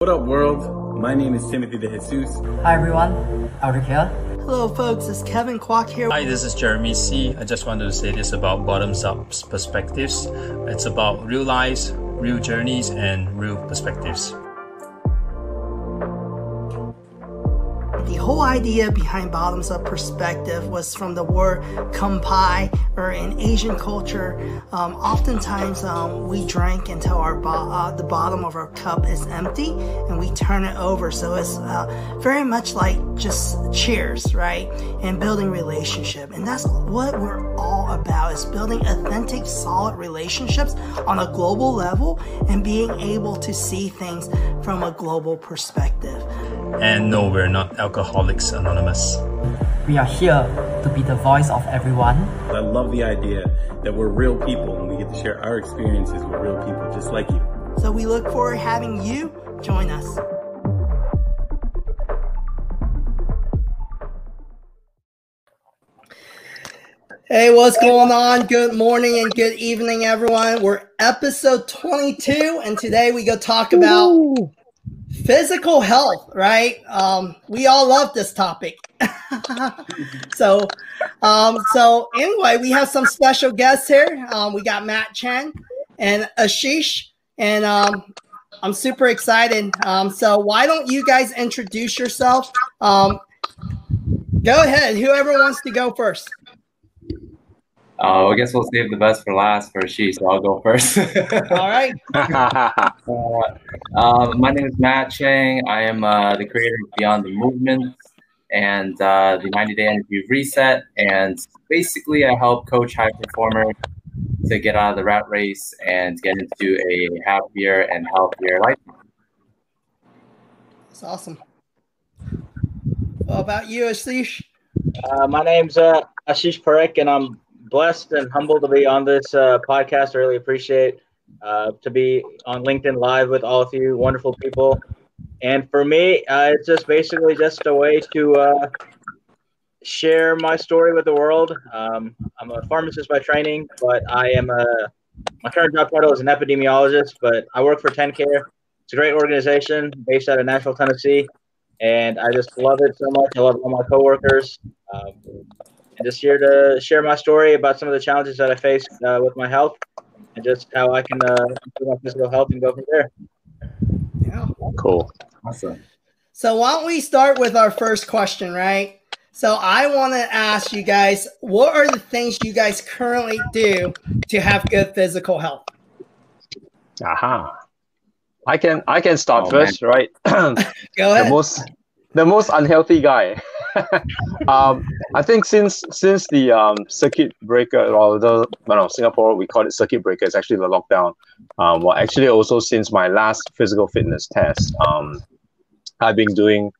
What up, world? My name is Timothy De Jesus. Hi everyone, Aldrich here. Hello, folks. It's Kevin Kwok here. Hi, this is Jeremy C. I just wanted to say this about bottoms up perspectives. It's about real lives, real journeys, and real perspectives. Whole idea behind bottoms up perspective was from the word kampai, or in Asian culture, um, oftentimes um, we drink until our bo- uh, the bottom of our cup is empty and we turn it over. So it's uh, very much like just cheers, right? And building relationship. And that's what we're all about is building authentic, solid relationships on a global level and being able to see things from a global perspective. And no, we're not Alcoholics Anonymous. We are here to be the voice of everyone. I love the idea that we're real people and we get to share our experiences with real people just like you. So we look forward to having you join us. Hey, what's going on? Good morning and good evening, everyone. We're episode 22, and today we go talk about Ooh. Physical health, right? Um, we all love this topic. so, um, so anyway, we have some special guests here. Um, we got Matt Chen and Ashish, and um, I'm super excited. Um, so, why don't you guys introduce yourself? Um, go ahead. Whoever wants to go first. Uh, I guess we'll save the best for last for she, so I'll go first. All right. uh, uh, my name is Matt Chang. I am uh, the creator of Beyond the Movement and uh, the 90 Day Energy Reset. And basically, I help coach high performers to get out of the rat race and get into a happier and healthier life. That's awesome. What about you, Ashish? Uh, my name's uh, Ashish Parekh, and I'm blessed and humbled to be on this uh, podcast. I really appreciate uh, to be on LinkedIn Live with all of you wonderful people. And for me, uh, it's just basically just a way to uh, share my story with the world. Um, I'm a pharmacist by training, but I am a my current job title is an epidemiologist. But I work for TennCare. It's a great organization based out of Nashville, Tennessee, and I just love it so much. I love all my coworkers. Um, just here to share my story about some of the challenges that I face uh, with my health and just how I can uh, improve my physical health and go from there. Yeah. Cool. Awesome. So why don't we start with our first question, right? So I want to ask you guys, what are the things you guys currently do to have good physical health? Aha. I can I can start oh, first, man. right? Go ahead. The most the most unhealthy guy. um, I think since since the um, circuit breaker, or the no, Singapore we call it circuit breaker. It's actually the lockdown. Um, well, actually, also since my last physical fitness test, um, I've been doing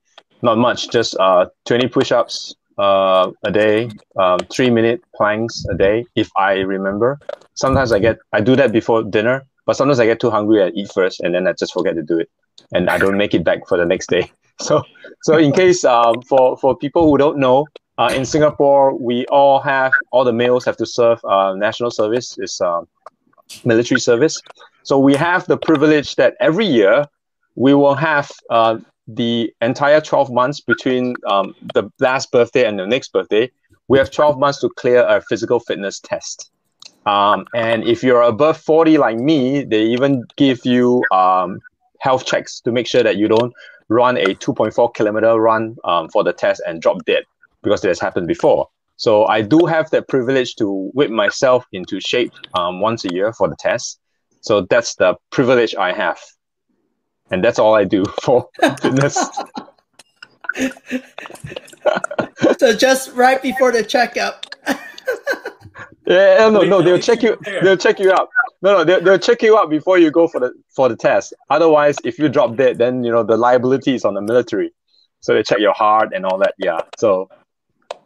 not much, just uh, 20 push-ups uh, a day, um, three minute planks a day, if I remember. Sometimes I get I do that before dinner, but sometimes I get too hungry and eat first, and then I just forget to do it, and I don't make it back for the next day. So, so in case um, for for people who don't know, uh, in Singapore we all have all the males have to serve uh, national service, is uh, military service. So we have the privilege that every year we will have uh, the entire 12 months between um, the last birthday and the next birthday, we have 12 months to clear a physical fitness test. Um, and if you're above 40 like me, they even give you um, health checks to make sure that you don't run a 2.4 kilometer run um, for the test and drop dead because this happened before. So I do have the privilege to whip myself into shape um, once a year for the test. So that's the privilege I have and that's all I do for fitness. So just right before the checkup. yeah, no, no, they'll check you. They'll check you out. No, no, they'll, they'll check you out before you go for the for the test. Otherwise, if you drop dead, then you know the liability is on the military. So they check your heart and all that. Yeah. So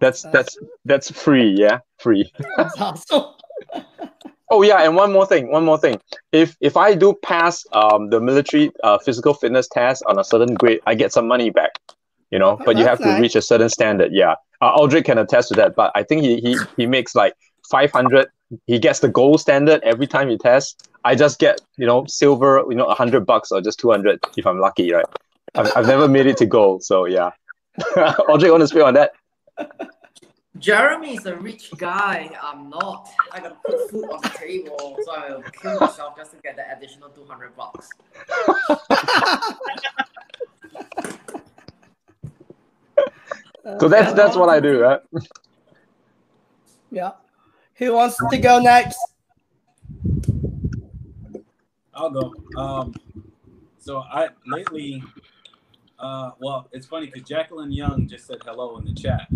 that's that's that's free. Yeah, free. That's awesome. Oh yeah, and one more thing, one more thing. If if I do pass um the military uh, physical fitness test on a certain grade, I get some money back. You know, oh, but you have nice. to reach a certain standard. Yeah, uh, Aldrich can attest to that. But I think he he he makes like five hundred. He gets the gold standard every time he tests. I just get you know silver, you know, hundred bucks or just two hundred if I'm lucky, right? I've, I've never made it to gold, so yeah. Audrey, want to speak on that? Jeremy is a rich guy. I'm not. I gotta put food on the table, so I'll kill myself just to get the additional 200 bucks. So that's that's what I do, right? Yeah. Who wants to go next? I'll go. Um, so I lately, uh, well, it's funny because Jacqueline Young just said hello in the chat.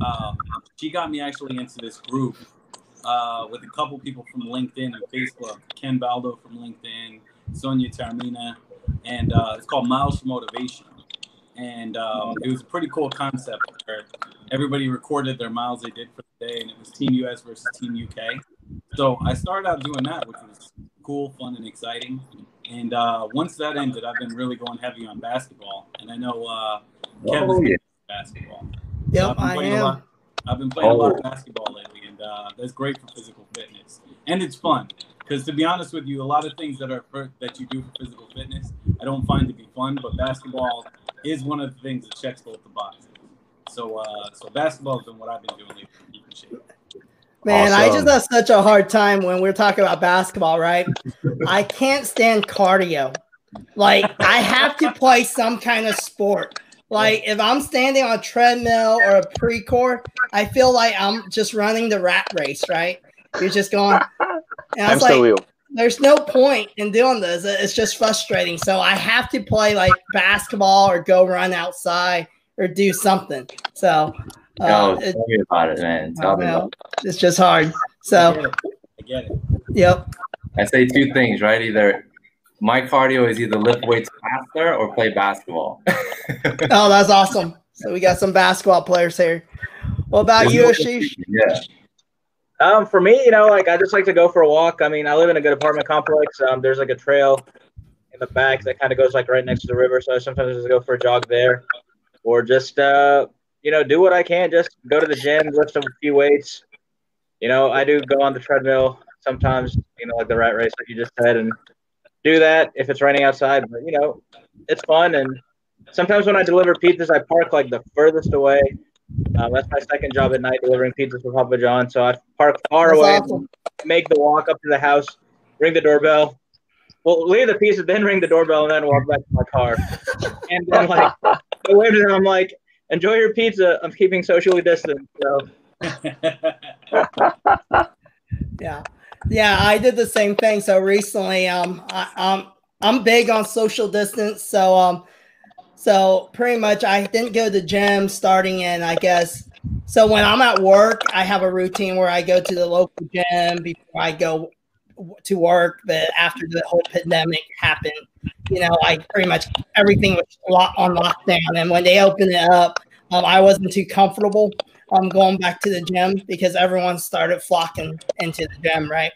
Uh, she got me actually into this group uh, with a couple people from LinkedIn and Facebook. Ken Baldo from LinkedIn, Sonia Termina, and uh, it's called Miles for Motivation. And um, it was a pretty cool concept where everybody recorded their miles they did for the day, and it was Team US versus Team UK. So I started out doing that, which was cool, fun, and exciting. And uh, once that ended, I've been really going heavy on basketball. And I know uh, Kevin's Oh, yeah. basketball. Yep, I've been I playing a am. lot. I've been playing a lot Oh. of basketball lately, and uh, that's great for physical fitness, and it's fun. Because to be honest with you, a lot of things that are for, that you do for physical fitness, I don't find to be fun. But basketball is one of the things that checks both the boxes. So, uh, so basketball has been what I've been doing lately. to keep shape. Man, I just have such a hard time when we're talking about basketball, right? I can't stand cardio. Like, I have to play some kind of sport. Like, if I'm standing on a treadmill or a Precor, I feel like I'm just running the rat race, right? You're just going, and I was Hamster like, wheel. There's no point in doing this. It's just frustrating. So I have to play like basketball or go run outside or do something. So uh, No, it- tell me about it, man. Tell me about it. it's just hard. I So, get. I get it. yep. I say two things, right? Either my cardio is either lift weights faster or play basketball. Oh, that's awesome. So we got some basketball players here. What about you, Ashish? Yeah. Um, for me, you know, like I just like to go for a walk. I mean, I live in a good apartment complex. Um, there's like a trail in the back that kind of goes like right next to the river. So I sometimes just go for a jog there, or just uh, you know, do what I can. Just go to the gym, lift a few weights. You know, I do go on the treadmill sometimes. You know, like the rat race, like you just said, and do that if it's raining outside. But you know, it's fun. And sometimes when I deliver pizzas, I park like the furthest away. Um, that's my second job at night, delivering pizzas for Papa John. So I park far That's away, awesome. make the walk up to the house, ring the doorbell. Well, leave the pizza, then ring the doorbell, and then walk back to my car. And then like I wave to them, I'm like, "Enjoy your pizza. I'm keeping socially distant." So Yeah. Yeah, I did the same thing. So recently, um, I, um, I'm big on social distance. So, um, so pretty much I didn't go to the gym starting in, I guess. So when I'm at work, I have a routine where I go to the local gym before I go to work. But after the whole pandemic happened, you know, I pretty much everything was on lockdown. And when they opened it up, um, I wasn't too comfortable um, going back to the gym because everyone started flocking into the gym, right?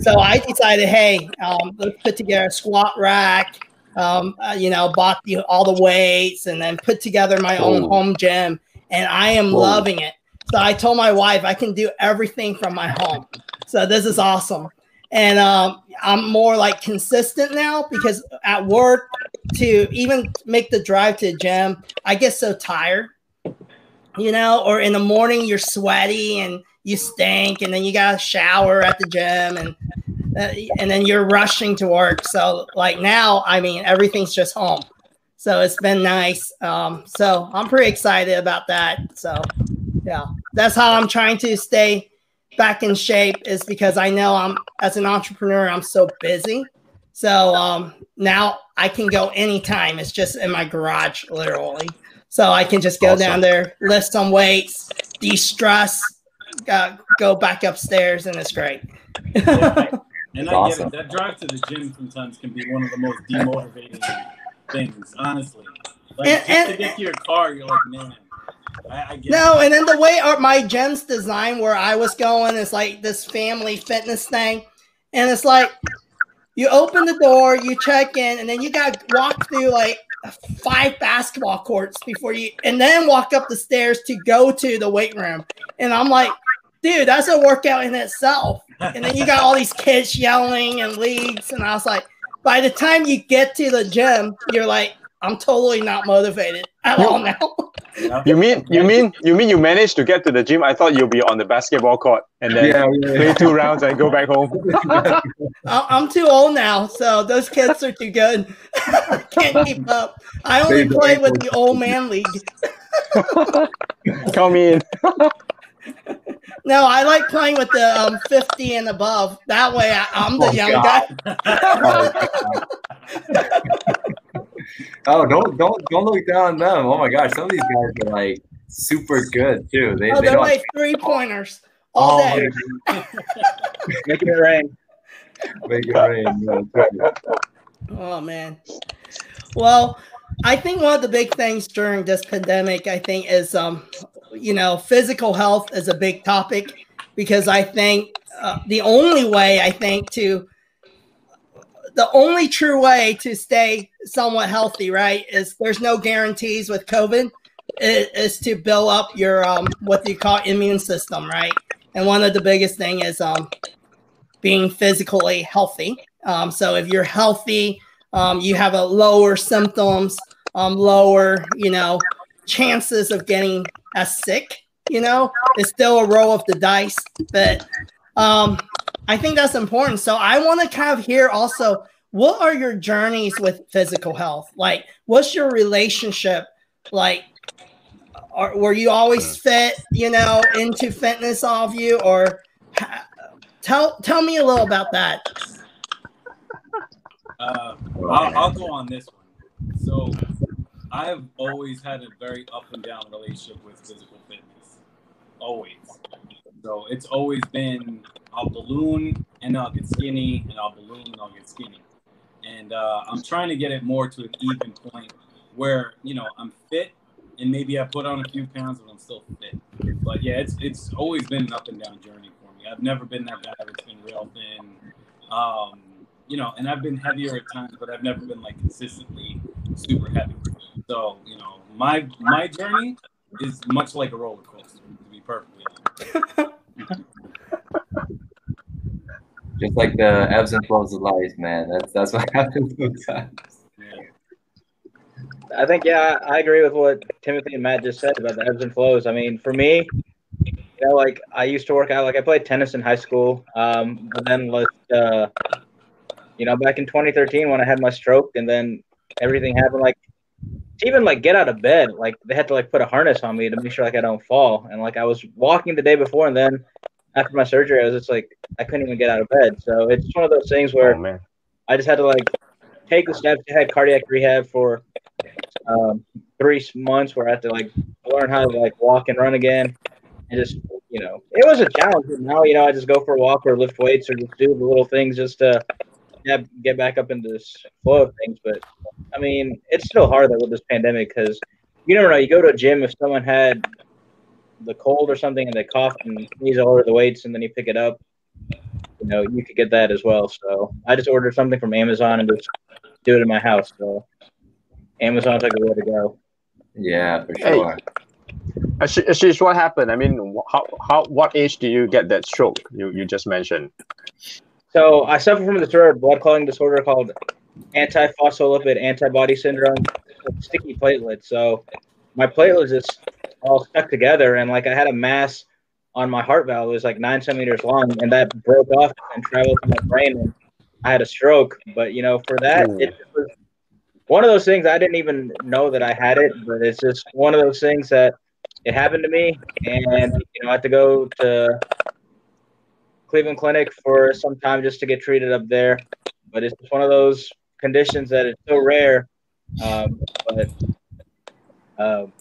So I decided, hey, um, let's put together a squat rack. Um, uh, you know, bought the, all the weights and then put together my own home gym, and I am loving it. So I told my wife I can do everything from my home. So this is awesome, and um, I'm more like consistent now because at work to even make the drive to the gym, I get so tired you know, or in the morning you're sweaty and you stink, and then you got to shower at the gym, and and then you're rushing to work. So like now, I mean, everything's just home. So it's been nice. Um, so I'm pretty excited about that. So yeah, that's how I'm trying to stay back in shape is because I know I'm as an entrepreneur, I'm so busy. So um, now I can go anytime. It's just in my garage, literally. So I can just go Awesome. down there, lift some weights, de-stress, uh, go back upstairs, and it's great. And That's I awesome. get it. That drive to the gym sometimes can be one of the most demotivating things, honestly. Like And- just and- to get to your car, you're like, man, I, I get No, it. and then the way our, my gym's designed, where I was going, is like this family fitness thing, and it's like you open the door, you check in, and then you got to walk through like five basketball courts before you, and then walk up the stairs to go to the weight room. And I'm like, dude, that's a workout in itself. And then you got all these kids yelling and leagues, and I was like, by the time you get to the gym, you're like, I'm totally not motivated at all now. You mean you mean you mean you managed to get to the gym? I thought you'll be on the basketball court and then Yeah, yeah, play yeah. two rounds and go back home. I- I'm too old now, so those kids are too good. I can't keep up. I only They- play with the old man league. Come in. No, I like playing with the um, 50 and above. That way, I, I'm the Oh, young God. guy. Oh, don't don't don't look down on them. Oh my gosh, some of these guys are like super good too. They, Oh, they they're don't. like three pointers all Oh, day. Making it rain. make it rain. Yeah. Oh man. Well, I think one of the big things during this pandemic, I think, is um, you know, physical health is a big topic because I think uh, the only way I think to the only true way to stay somewhat healthy, right, is there's no guarantees with COVID. Is, to build up your um, what you call immune system, right? And one of the biggest thing is um, being physically healthy. Um, so if you're healthy, um, you have a lower symptoms, um, lower, you know, chances of getting as sick. You know, it's still a roll of the dice, but um, I think that's important. So I want to kind of hear also what are your journeys with physical health? Like, what's your relationship like? Are, were you always fit, you know, into fitness, all of you, or tell tell me a little about that? Uh, I'll, I'll go on this one. So, I've always had a very up and down relationship with physical fitness. Always. So it's always been I'll balloon and I'll get skinny, and I'll balloon and I'll get skinny. And uh, I'm trying to get it more to an even point where you know I'm fit, and maybe I put on a few pounds, but I'm still fit. But yeah, it's it's always been an up and down journey for me. I've never been that guy that's been real thin. Um, you know, and I've been heavier at times, but I've never been like consistently super heavy. So, you know, my my journey is much like a roller coaster, to be perfectly honest. Just like the ebbs and flows of life, man. That's that's what happens sometimes. Yeah. I think yeah, I agree with what Timothy and Matt just said about the ebbs and flows. I mean, for me, you know, like I used to work out, like I played tennis in high school, um, but then like, uh, you know, back in 2013 when I had my stroke, and then everything happened, like to even like get out of bed, like they had to like put a harness on me to make sure like I don't fall, and like I was walking the day before, and then after my surgery, I was just like I couldn't even get out of bed. So it's one of those things where Oh man. I just had to like take the steps. I had cardiac rehab for um, three months where I had to like learn how to like walk and run again. And just, you know, it was a challenge. But now, you know, I just go for a walk or lift weights or just do the little things just to yeah, get back up into this flow of things. But I mean, it's still hard though with this pandemic because you never know. You go to a gym if someone had the cold or something and they cough and sneeze all over the weights and then you pick it up you know, you could get that as well. So I just ordered something from Amazon and just do it in my house. So Amazon's like a way to go. Yeah, for Hey. sure. Ashish, Ashish, what happened? I mean, how, how, what age do you get that stroke you, you just mentioned? So I suffer from this rare blood clotting disorder called antiphospholipid antibody syndrome, sticky platelets. So my platelets just all stuck together, and like I had a mass on my heart valve. It was like nine centimeters long, and that broke off and traveled to my brain, and I had a stroke. But you know, for that, Ooh. it was one of those things. I didn't even know that I had it, but it's just one of those things that it happened to me, and you know, I had to go to Cleveland Clinic for some time just to get treated up there. But it's just one of those conditions that is so rare. Um, but um,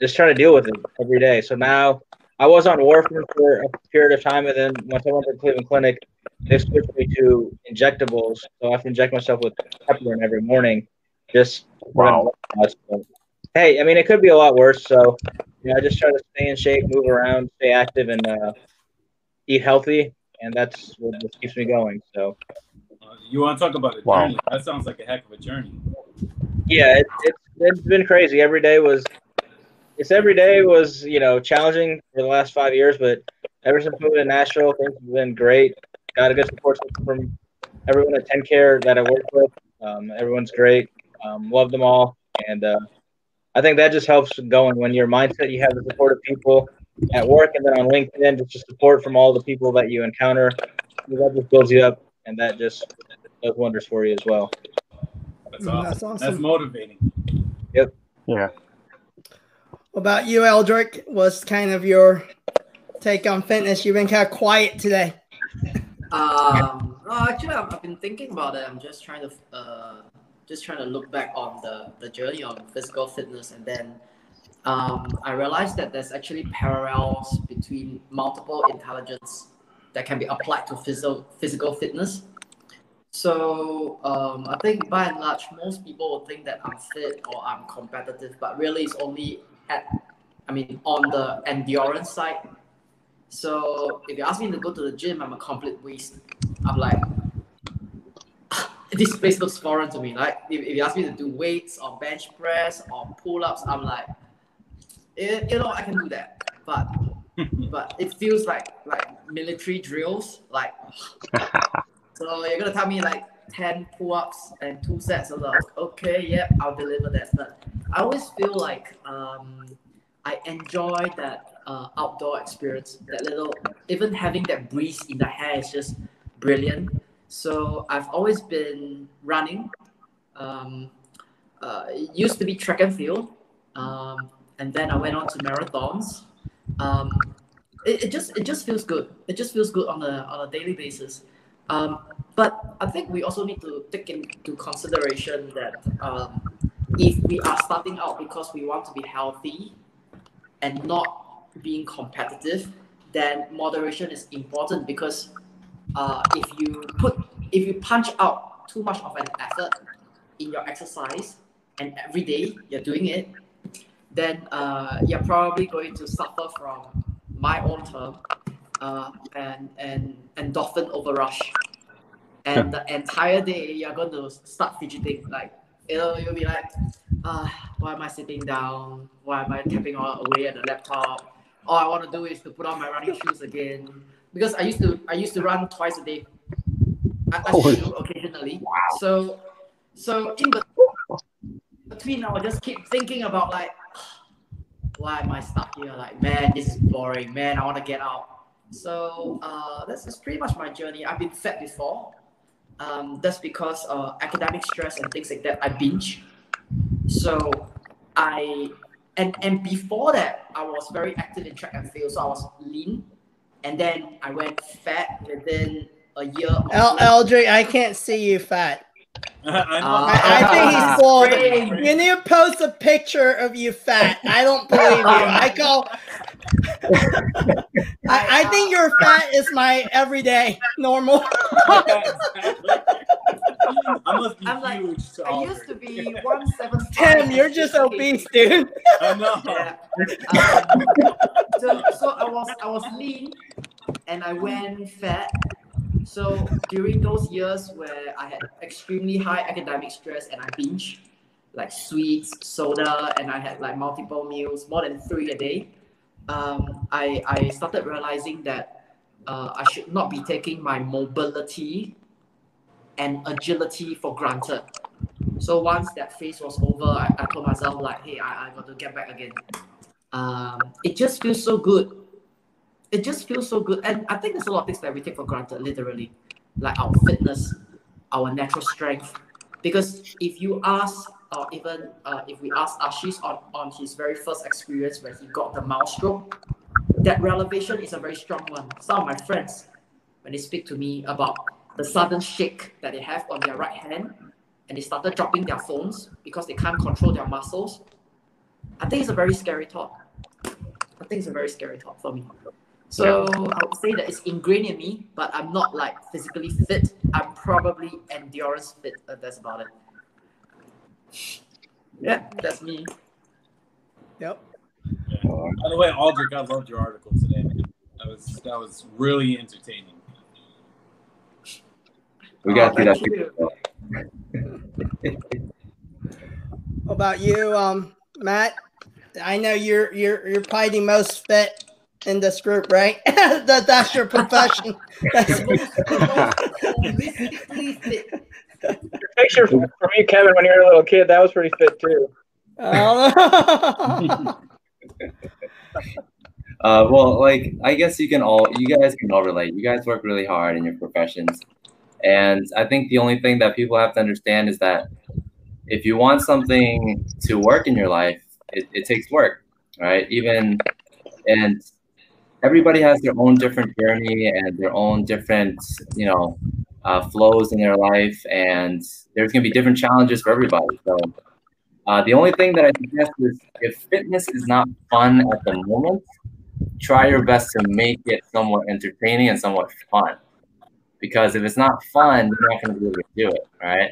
just trying to deal with it every day. So now I was on warfarin for a period of time, and then once I went to Cleveland Clinic, they switched me to injectables. So I have to inject myself with heparin every morning. Just Wow. Hey, I mean, it could be a lot worse. So you know, I just try to stay in shape, move around, stay active, and uh, eat healthy, and that's what just keeps me going. So Uh, you want to talk about a Wow. journey? That sounds like a heck of a journey. yeah, it, it's it's been crazy. Every day was it's every day was you know challenging for the last five years, but ever since moving to Nashville, things have been great. Got a good support system from everyone at TennCare that I work with. Um, everyone's great. Um, love them all, and uh, I think that just helps going when your mindset you have the support of people at work and then on LinkedIn, just the support from all the people that you encounter. That just builds you up, and that just does wonders for you as well. That's awesome. that's That's, awesome. motivating. Yeah. What about you, Eldrick? What's kind of your take on fitness? You've been kind of quiet today. Um, no, actually, I've, I've been thinking about it. I'm just trying to, uh, just trying to look back on the, the journey on physical fitness, and then um, I realized that there's actually parallels between multiple intelligence that can be applied to physical physical fitness. So um, I think by and large, most people will think that I'm fit or I'm competitive, but really it's only at, I mean, on the endurance side. So if you ask me to go to the gym, I'm a complete waste. I'm like, this place looks foreign to me. Like if, if you ask me to do weights or bench press or pull ups, I'm like, eh, you know, I can do that, but but it feels like like military drills. Like, so you're gonna tell me like ten pull ups and two sets of those. Okay, yep, I'll deliver that. But I always feel like um, I enjoy that uh, outdoor experience. That little, even having that breeze in the hair is just brilliant. So I've always been running. Um, uh, it used to be track and field, um, and then I went on to marathons. Um, it, it just it just feels good. It just feels good on a on a daily basis. Um, but I think we also need to take into consideration that um, if we are starting out because we want to be healthy and not being competitive, then moderation is important because uh, if you put if you punch out too much of an effort in your exercise and every day you're doing it, then uh, you're probably going to suffer from my own term uh, and and endorphin overrush. And the entire day you're going to start fidgeting, like you know, you'll be like, uh, why am I sitting down? Why am I tapping away at the laptop? All I want to do is to put on my running shoes again because I used to I used to run twice a day. I, I do occasionally. So so in between, I will just keep thinking about like, why am I stuck here? Like, man, this is boring. Man, I want to get out. So uh, that's, that's pretty much my journey. I've been fat before. Um, that's because uh, academic stress and things like that. I binge. So I and and before that, I was very active in track and field. So I was lean, and then I went fat within a year. El- Eldrick, I can't see you fat. I. Uh, I, I think he's full of it. Great. You need to post a picture of you fat. I don't believe you. I call. I, I think your fat is my everyday normal. I must be I'm like, huge. to I all used to be one seven. Tim, you're just obese, dude. I know. Yeah. Um, so so I was I was lean, and I went fat. So during those years where I had extremely high academic stress and I binge, like sweets, soda, and I had like multiple meals, more than three a day, um, I I started realizing that uh, I should not be taking my mobility and agility for granted. So once that phase was over, I, I told myself like, hey, I, I got to get back again. Um, it just feels so good. It just feels so good. And I think there's a lot of things that we take for granted, literally, like our fitness, our natural strength. Because if you ask, or even uh, if we ask Ashish on, on his very first experience when he got the mouse stroke, that revelation is a very strong one. Some of my friends, when they speak to me about the sudden shake that they have on their right hand, and they started dropping their phones because they can't control their muscles. I think it's a very scary thought. I think it's a very scary thought for me. So I would say that it's ingrained in me, but I'm not like physically fit. I'm probably endurance fit. Uh, that's about it. Yeah, that's me. Yep. By the way, Aldrich, I loved your article today. Man. That was that was really entertaining. We got Oh, to thank do that. What about you, um, Matt? I know you're you're you're probably the most fit in this group, right? that that's your profession. That's, Holistically fit. Picture from from you, Kevin, when you were a little kid, that was pretty fit too. Uh, well, like I guess you can all, you guys can all relate. You guys work really hard in your professions, and I think the only thing that people have to understand is that if you want something to work in your life, it, it takes work, right? Even and everybody has their own different journey and their own different, you know, uh, flows in their life, and there's gonna be different challenges for everybody. So. Uh, the only thing that I suggest is if fitness is not fun at the moment, try your best to make it somewhat entertaining and somewhat fun. Because if it's not fun, you're not going to be able to do it, right?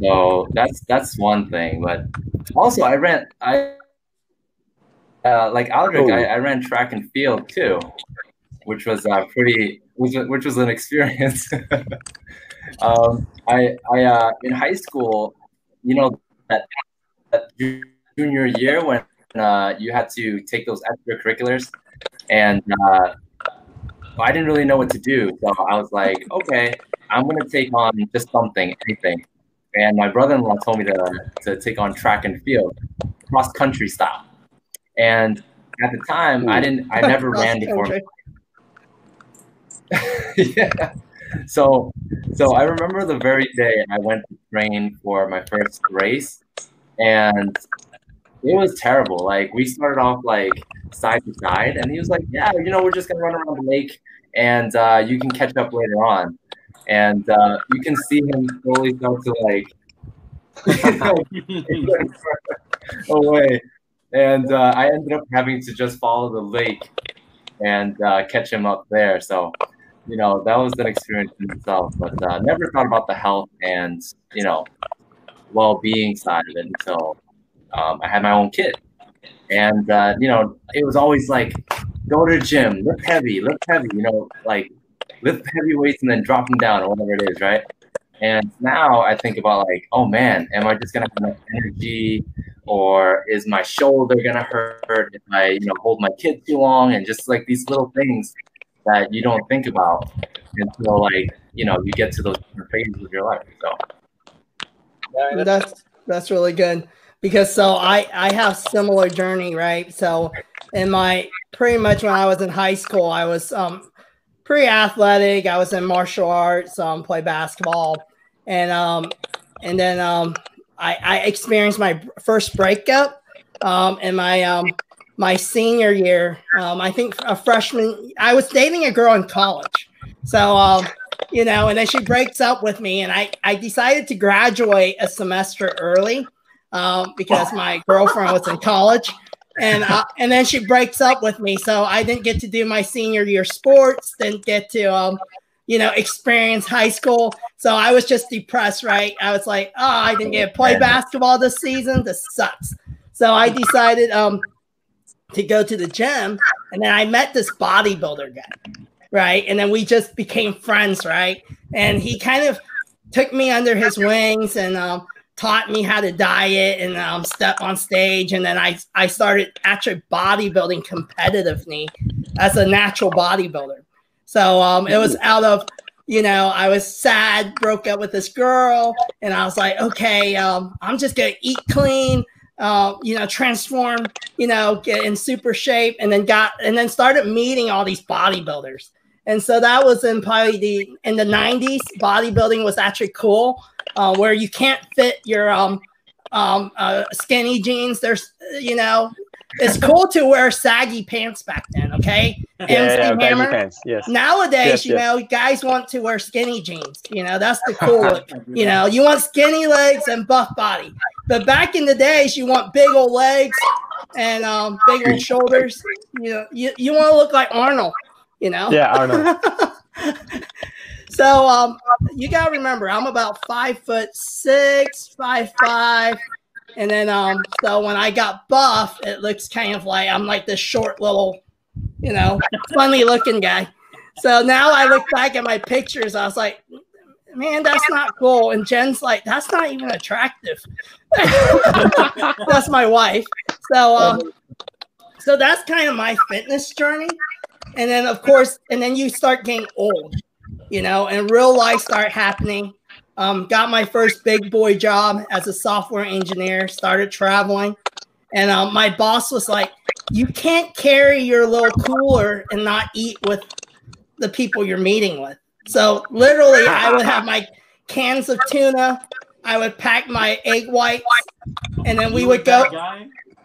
So that's that's one thing. But also, I ran I uh, like Aldrich, I, I ran track and field too, which was uh, pretty which, was- which was an experience. um, I I uh, in high school, you know that, that junior year when uh, you had to take those extracurriculars, and uh, I didn't really know what to do. So I was like, okay, I'm gonna take on just something, anything. And my brother-in-law told me to to take on track and field, cross country style. And at the time, I didn't, I never ran before. Yeah. So, so I remember the very day I went to train for my first race, and it was terrible. Like we started off like side to side, and he was like, "Yeah, you know, we're just gonna run around the lake, and uh, you can catch up later on." And uh, you can see him slowly start to like away, and uh, I ended up having to just follow the lake and uh, catch him up there. So, you know, that was an experience in itself. But uh, never thought about the health and you know, well-being side of it until um, I had my own kid. And uh, you know, it was always like, go to the gym, lift heavy, lift heavy. You know, like lift heavy weights and then drop them down or whatever it is, right? And now I think about like, oh man, am I just gonna have enough energy, or is my shoulder gonna hurt if I, you know, hold my kid too long? And just like these little things that you don't think about until like you know you get to those different phases of your life. So that's that's really good because so I I have similar journey right so in my pretty much when I was in high school I was um pretty athletic I was in martial arts um play basketball and um and then um I I experienced my first breakup um in my um my senior year. Um I think a freshman I was dating a girl in college. So um you know, and then she breaks up with me, and I I decided to graduate a semester early um, because my girlfriend was in college, and uh, and then she breaks up with me, so I didn't get to do my senior year sports, didn't get to um, you know, experience high school, so I was just depressed, right? I was like, oh, I didn't get to play basketball this season, this sucks. So I decided um to go to the gym, and then I met this bodybuilder guy right? And then we just became friends, right? And he kind of took me under his wings and um, taught me how to diet and um, step on stage. And then I, I started actually bodybuilding competitively as a natural bodybuilder. So um, it was out of, you know, I was sad, broke up with this girl, and I was like, okay, um, I'm just gonna eat clean, uh, you know, transform, you know, get in super shape, and then got and then started meeting all these bodybuilders. And so that was in probably the in the 90s. Bodybuilding was actually cool, uh, where you can't fit your um, um, uh, skinny jeans. There's, you know, it's cool to wear saggy pants back then. Okay, Yeah, MC yeah, Hammer. pants. Yes. Nowadays, Yes, you yes. know, guys want to wear skinny jeans. You know, that's the cool. look. you know, you want skinny legs and buff body. But back in the days, you want big old legs and um, big old shoulders. You know, you, you want to look like Arnold. You know. Yeah, Arnold. so um, you gotta remember, I'm about five foot six, five five, and then um, so when I got buff, it looks kind of like I'm like this short little, you know, funny looking guy. So now I look back at my pictures, I was like, man, that's not cool. And Jen's like, that's not even attractive. that's my wife. So um, so that's kind of my fitness journey. And then of course, and then you start getting old, you know, and real life start happening. Um, got my first big boy job as a software engineer, started traveling. And um, my boss was like, you can't carry your little cooler and not eat with the people you're meeting with. So literally, I would have my cans of tuna. I would pack my egg whites, and then we would go.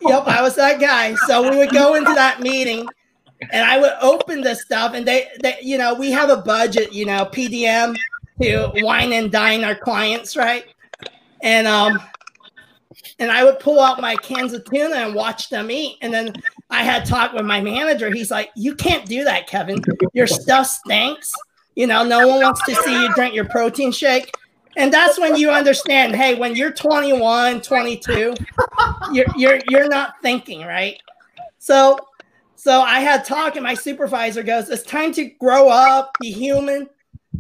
Yep, I was that guy. So we would go into that meeting, and I would open the stuff, and they, they, you know, we have a budget, you know, per diem to wine and dine our clients, right? And um, and I would pull out my cans of tuna and watch them eat. And then I had talked with my manager. He's like, "You can't do that, Kevin. Your stuff stinks. You know, no one wants to see you drink your protein shake." And that's when you understand, hey, when you're 21, 22, you're you're you're not thinking, right? So so I had talk and my supervisor goes, "It's time to grow up, be human."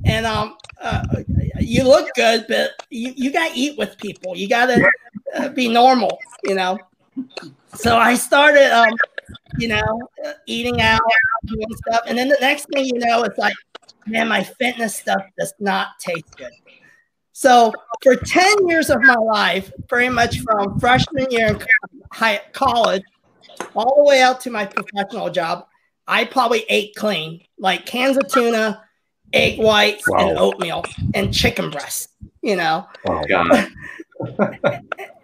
And um uh, you look good, but you, you got to eat with people. You got to uh, be normal, you know. So I started, um, you know, uh, eating out, doing stuff, and then the next thing you know, it's like, man, my fitness stuff does not taste good. So for ten years of my life, pretty much from freshman year in college all the way out to my professional job, I probably ate clean, like cans of tuna, egg whites, wow. and oatmeal, and chicken breast. You know. Oh God.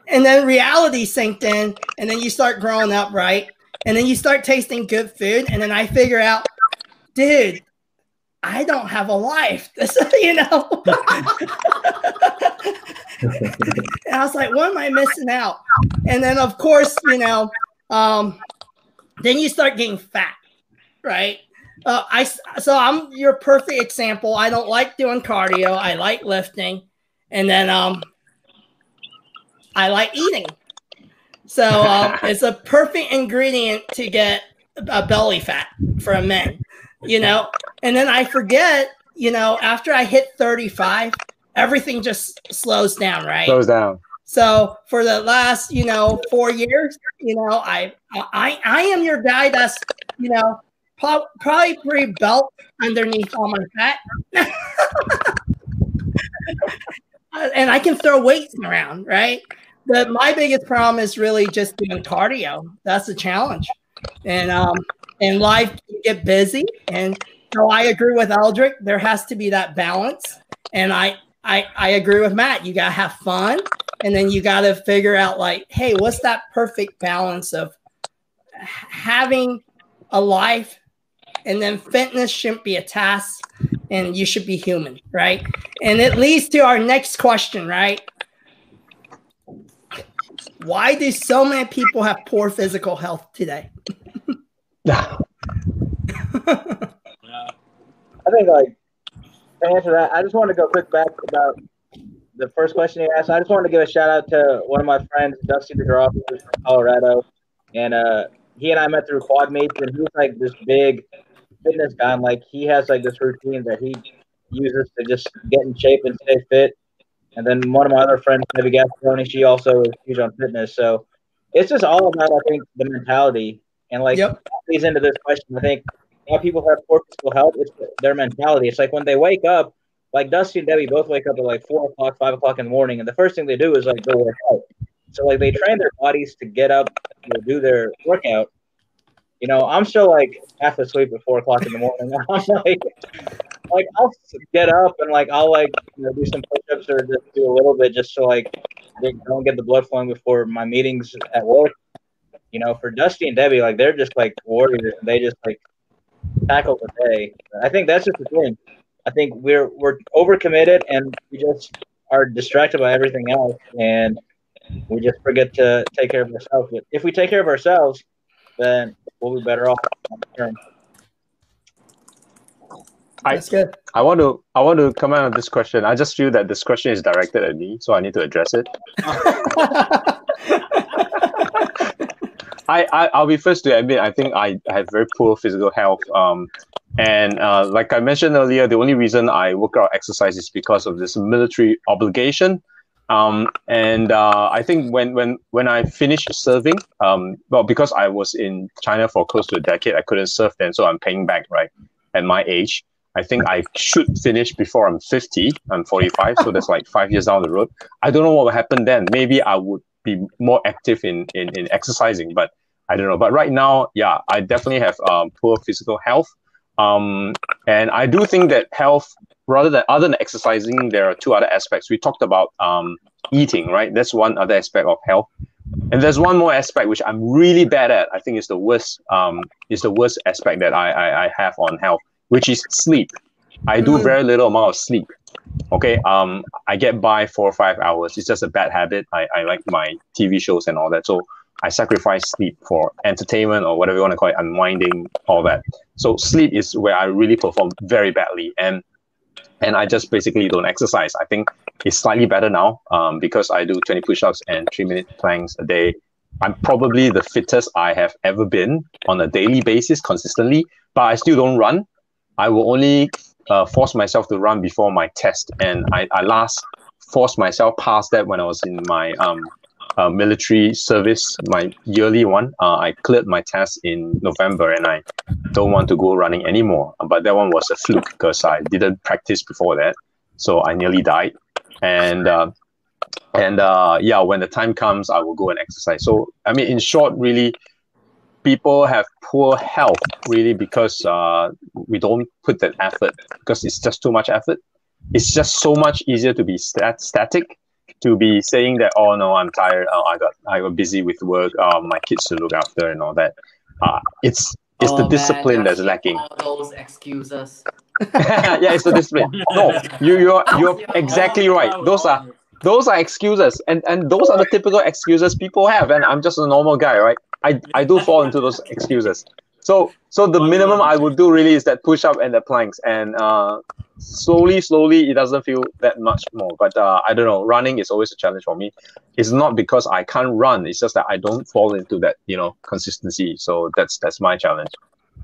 and then reality sinked in and then you start growing up right and then you start tasting good food and then i figure out dude i don't have a life you know and i was like what am i missing out and then of course you know um, then you start getting fat right uh, i so i'm your perfect example i don't like doing cardio i like lifting and then um I like eating. So um, it's a perfect ingredient to get a belly fat for a man, you know. And then I forget, you know, after I hit 35, everything just slows down, right? Slows down. So for the last, you know, four years, you know, I I I am your guy that's, you know, probably pretty belt underneath all my fat. and I can throw weights around, right? But my biggest problem is really just doing cardio. That's the challenge, and um, and life get busy, and so I agree with Eldrick. There has to be that balance, and I I I agree with Matt. You gotta have fun, and then you gotta figure out like, hey, what's that perfect balance of having a life, and then fitness shouldn't be a task, and you should be human, right? And it leads to our next question, right? Why do so many people have poor physical health today? I think like to answer that, I just want to go quick back about the first question you asked. I just wanted to give a shout out to one of my friends, Dusty who's from Colorado, and uh, he and I met through quad meets, and he's like this big fitness guy. And like he has like this routine that he uses to just get in shape and stay fit. And then one of my other friends, Debbie Gasparoni, she also is huge on fitness. So it's just all about, I think, the mentality. And like, yep. leads into this question. I think a lot of people have poor physical health. It's their mentality. It's like when they wake up, like Dusty and Debbie both wake up at like four o'clock, five o'clock in the morning, and the first thing they do is like go work out. So like they train their bodies to get up, to do their workout. You know, I'm still like half asleep at four o'clock in the morning. I'm like, like I'll get up and like I'll like you know, do some push-ups or just do a little bit just so like I don't get the blood flowing before my meetings at work. You know, for Dusty and Debbie, like they're just like warriors. They just like tackle the day. I think that's just the thing. I think we're we're overcommitted and we just are distracted by everything else, and we just forget to take care of ourselves. If we take care of ourselves, then we'll be better off. I, good. I want to I want to comment on this question. I just feel that this question is directed at me, so I need to address it. I, I I'll be first to admit I think I, I have very poor physical health. Um, and uh, like I mentioned earlier, the only reason I work out exercise is because of this military obligation. Um, and uh, I think when when when I finished serving, um, well, because I was in China for close to a decade, I couldn't serve then, so I'm paying back right at my age. I think I should finish before I'm 50. I'm 45, so that's like five years down the road. I don't know what will happen then. Maybe I would be more active in in, in exercising, but I don't know. But right now, yeah, I definitely have um, poor physical health. Um, and I do think that health, rather than other than exercising, there are two other aspects. We talked about um, eating, right? That's one other aspect of health. And there's one more aspect which I'm really bad at. I think is the worst. Um, is the worst aspect that I, I I have on health, which is sleep. I do Mm. very little amount of sleep. Okay. Um, I get by four or five hours. It's just a bad habit. I, I like my TV shows and all that. So I sacrifice sleep for entertainment or whatever you want to call it, unwinding, all that. So sleep is where I really perform very badly. And and I just basically don't exercise. I think it's slightly better now um, because I do 20 push-ups and three minute planks a day. I'm probably the fittest I have ever been on a daily basis consistently, but I still don't run. I will only uh, force myself to run before my test, and I, I last forced myself past that when I was in my um, uh, military service, my yearly one. Uh, I cleared my test in November, and I don't want to go running anymore. But that one was a fluke because I didn't practice before that, so I nearly died. And uh, and uh, yeah, when the time comes, I will go and exercise. So I mean, in short, really, people have poor health really because uh, we don't put that effort because it's just too much effort. It's just so much easier to be stat- static, to be saying that oh no, I'm tired. Oh, I got I got busy with work. Oh, my kids to look after and all that. Uh, it's it's Oh, the man, discipline that's lacking. All those excuses. yeah, it's the discipline. No, you you're you're exactly right. Those are those are excuses and and those are the typical excuses people have and i'm just a normal guy right i i do fall into those excuses so so the minimum i would do really is that push up and the planks. And uh slowly slowly it doesn't feel that much more. But uh i don't know. Running is always a challenge for me. It's not because i can't run. It's just that i don't fall into that you know consistency. So that's that's my challenge.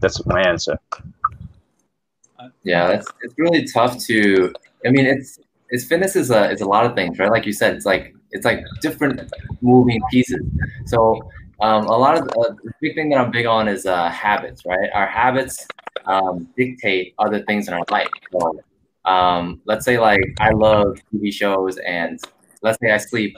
That's my answer. Yeah, it's it's really tough to. I mean, it's it's fitness is a is a lot of things, right? Like you said, it's like it's like different moving pieces. So um, a lot of uh, the big thing that I'm big on is uh, habits, right? Our habits um, dictate other things in our life. So um, let's say like I love TV shows, and let's say I sleep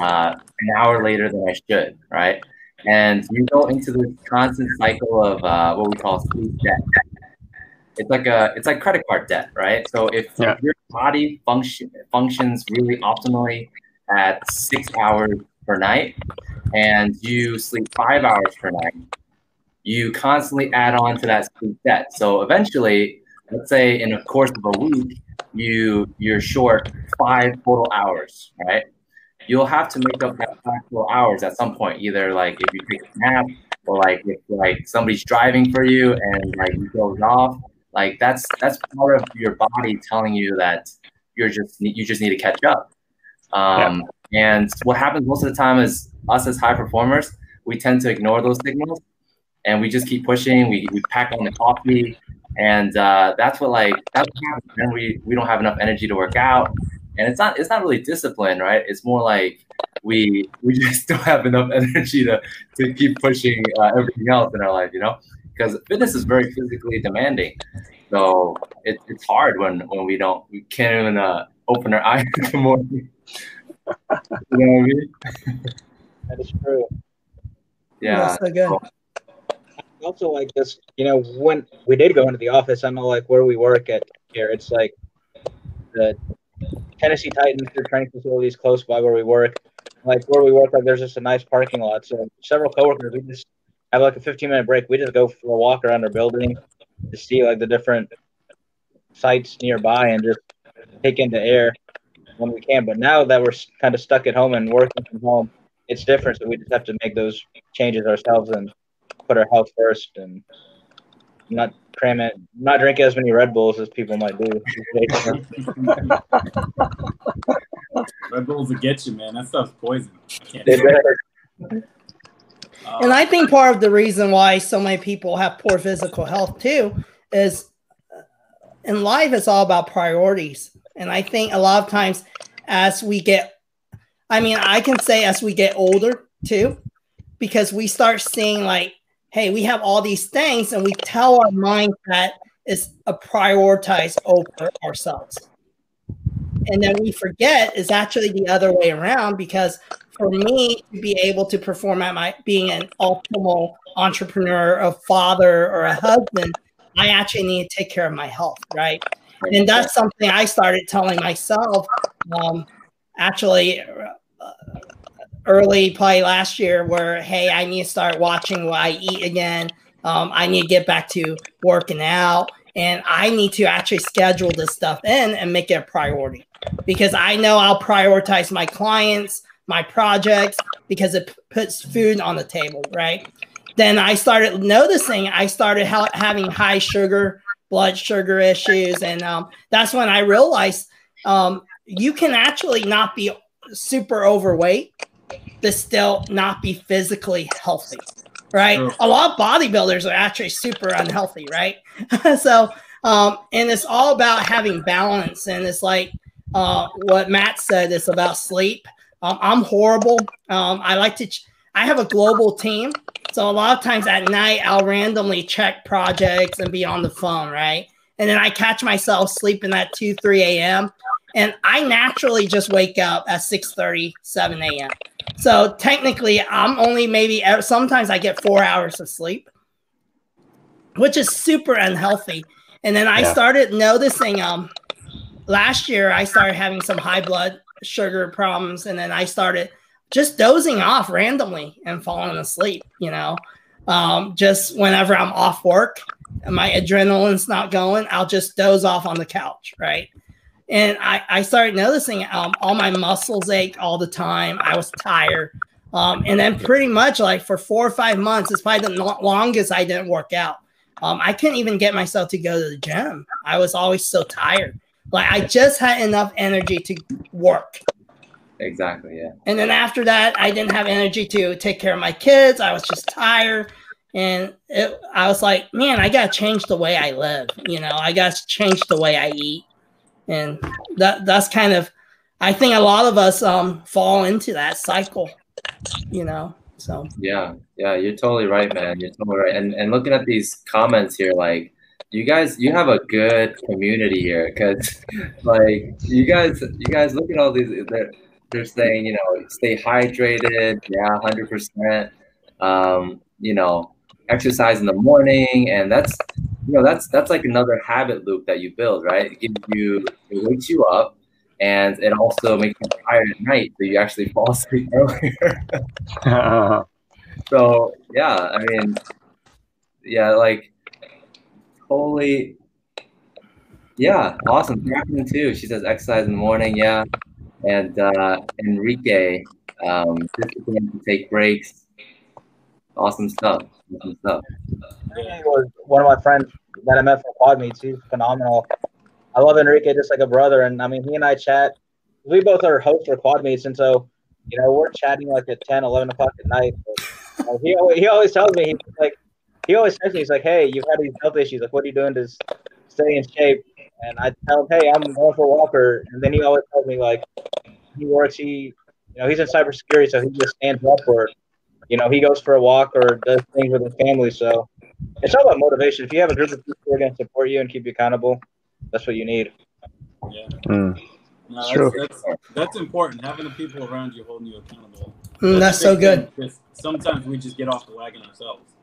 uh, an hour later than I should, right? And you go into this constant cycle of uh, what we call sleep debt it's like a it's like credit card debt, right? So if Yeah. your body function functions really optimally at six hours per night, and you sleep five hours per night, you constantly add on to that sleep debt. So eventually, let's say in a course of a week, you you're short five total hours, right? You'll have to make up that five total hours at some point, either like if you take a nap or like if like somebody's driving for you and like you goes off like that's that's part of your body telling you that you're just you just need to catch up um, and what happens most of the time is us as high performers we tend to ignore those signals and we just keep pushing. We, we pack on the coffee and uh, that's what like that's what happens. Then we we don't have enough energy to work out. And it's not it's not really discipline right? It's more like we we just don't have enough energy to to keep pushing uh, everything else in our life you know? Because fitness is very physically demanding. So it, it's hard when, when we don't we can't even uh, open our eyes in the morning. You know what I mean? That is true. Yeah. so good. also like this, you know, when we did go into the office, I know like where we work at here, it's like the Tennessee Titans, their training facilities close by where we work. Like where we work, like there's just a nice parking lot. So several coworkers, we just have like a 15 minute break. We just go for a walk around our building to see like the different sites nearby and just take in the air when we can. But now that we're kind of stuck at home and working from home, it's different. So we just have to make those changes ourselves and put our health first and not cram it, not drink as many Red Bulls as people might do. Red Bulls will get you, man. That stuff's poison. I can't it. Uh, And I think part of the reason why so many people have poor physical health too is uh, in life, it's all about priorities. And I think a lot of times, as we get I mean, I can say as we get older too, because we start seeing like, hey, we have all these things, and we tell our mind that is a prioritize over ourselves. And then we forget is actually the other way around because for me to be able to perform at my being an optimal entrepreneur, a father, or a husband, I actually need to take care of my health, right? And that's something I started telling myself um, actually uh, early, probably last year, where, hey, I need to start watching what I eat again. Um, I need to get back to working out and I need to actually schedule this stuff in and make it a priority because I know I'll prioritize my clients, my projects, because it p- puts food on the table, right? Then I started noticing I started ha- having high sugar, blood sugar issues. And um, that's when I realized um, you can actually not be super overweight, but still not be physically healthy right? Sure. A lot of bodybuilders are actually super unhealthy, right? so, um, and it's all about having balance. And it's like uh, what Matt said, it's about sleep. Um, I'm horrible. Um, I like to, ch- I have a global team. So a lot of times at night, I'll randomly check projects and be on the phone, right? And then I catch myself sleeping at 2, 3 a.m. And I naturally just wake up at 6 30, 7 a.m. So technically, I'm only maybe sometimes I get four hours of sleep, which is super unhealthy. And then I Yeah. started noticing um last year I started having some high blood sugar problems, and then I started just dozing off randomly and falling asleep. You know, um, just whenever I'm off work and my adrenaline's not going, I'll just doze off on the couch, right? and I, I started noticing um, all my muscles ache all the time. I was tired. Um, and then pretty much like for four or five months, it's probably the lo- longest I didn't work out. Um, I couldn't even get myself to go to the gym. I was always so tired. Like I just had enough energy to work. Exactly. Yeah. And then after that, I didn't have energy to take care of my kids. I was just tired. And it, I was like, man, I got to change the way I live. You know, I got to change the way I eat. And that that's kind of, I think a lot of us um, fall into that cycle, you know. So, Yeah, yeah, you're totally right, man. You're totally right. And and looking at these comments here, like you guys, you have a good community here, because like you guys, you guys look at all these. They're, saying, you know, stay hydrated. Yeah, hundred percent. Um, you know, exercise in the morning, and that's you know that's that's like another habit loop that you build, right? It gives you, it wakes you up. And it also makes you tired at night, so you actually fall asleep earlier. So yeah, I mean, yeah, like holy, yeah, awesome. Catherine too. She says exercise in the morning. Yeah, and uh, Enrique, um, discipline to take breaks. Awesome stuff. Awesome stuff. Was one of my friends that I met for quad meets. He's phenomenal. I love Enrique just like a brother, and I mean, he and I chat. We both are hosts for quad meets, and so you know we're chatting like at 10, 11 o'clock at night. But, he always, he always tells me he's like he always says me he's like, hey, you've had these health issues. Like, what are you doing to stay in shape? And I tell him, hey, I'm going for a walker, and then he always tells me like he works. He you know he's in cybersecurity, so he just stands up or you know he goes for a walk or does things with his family. So it's all about motivation. If you have a group of people who are going to support you and keep you accountable, that's what you need. Yeah. Mm. No, that's, true. That's, that's important. Having the people around you holding you accountable. mm, that's so good. thing, 'cause Sometimes we just get off the wagon ourselves.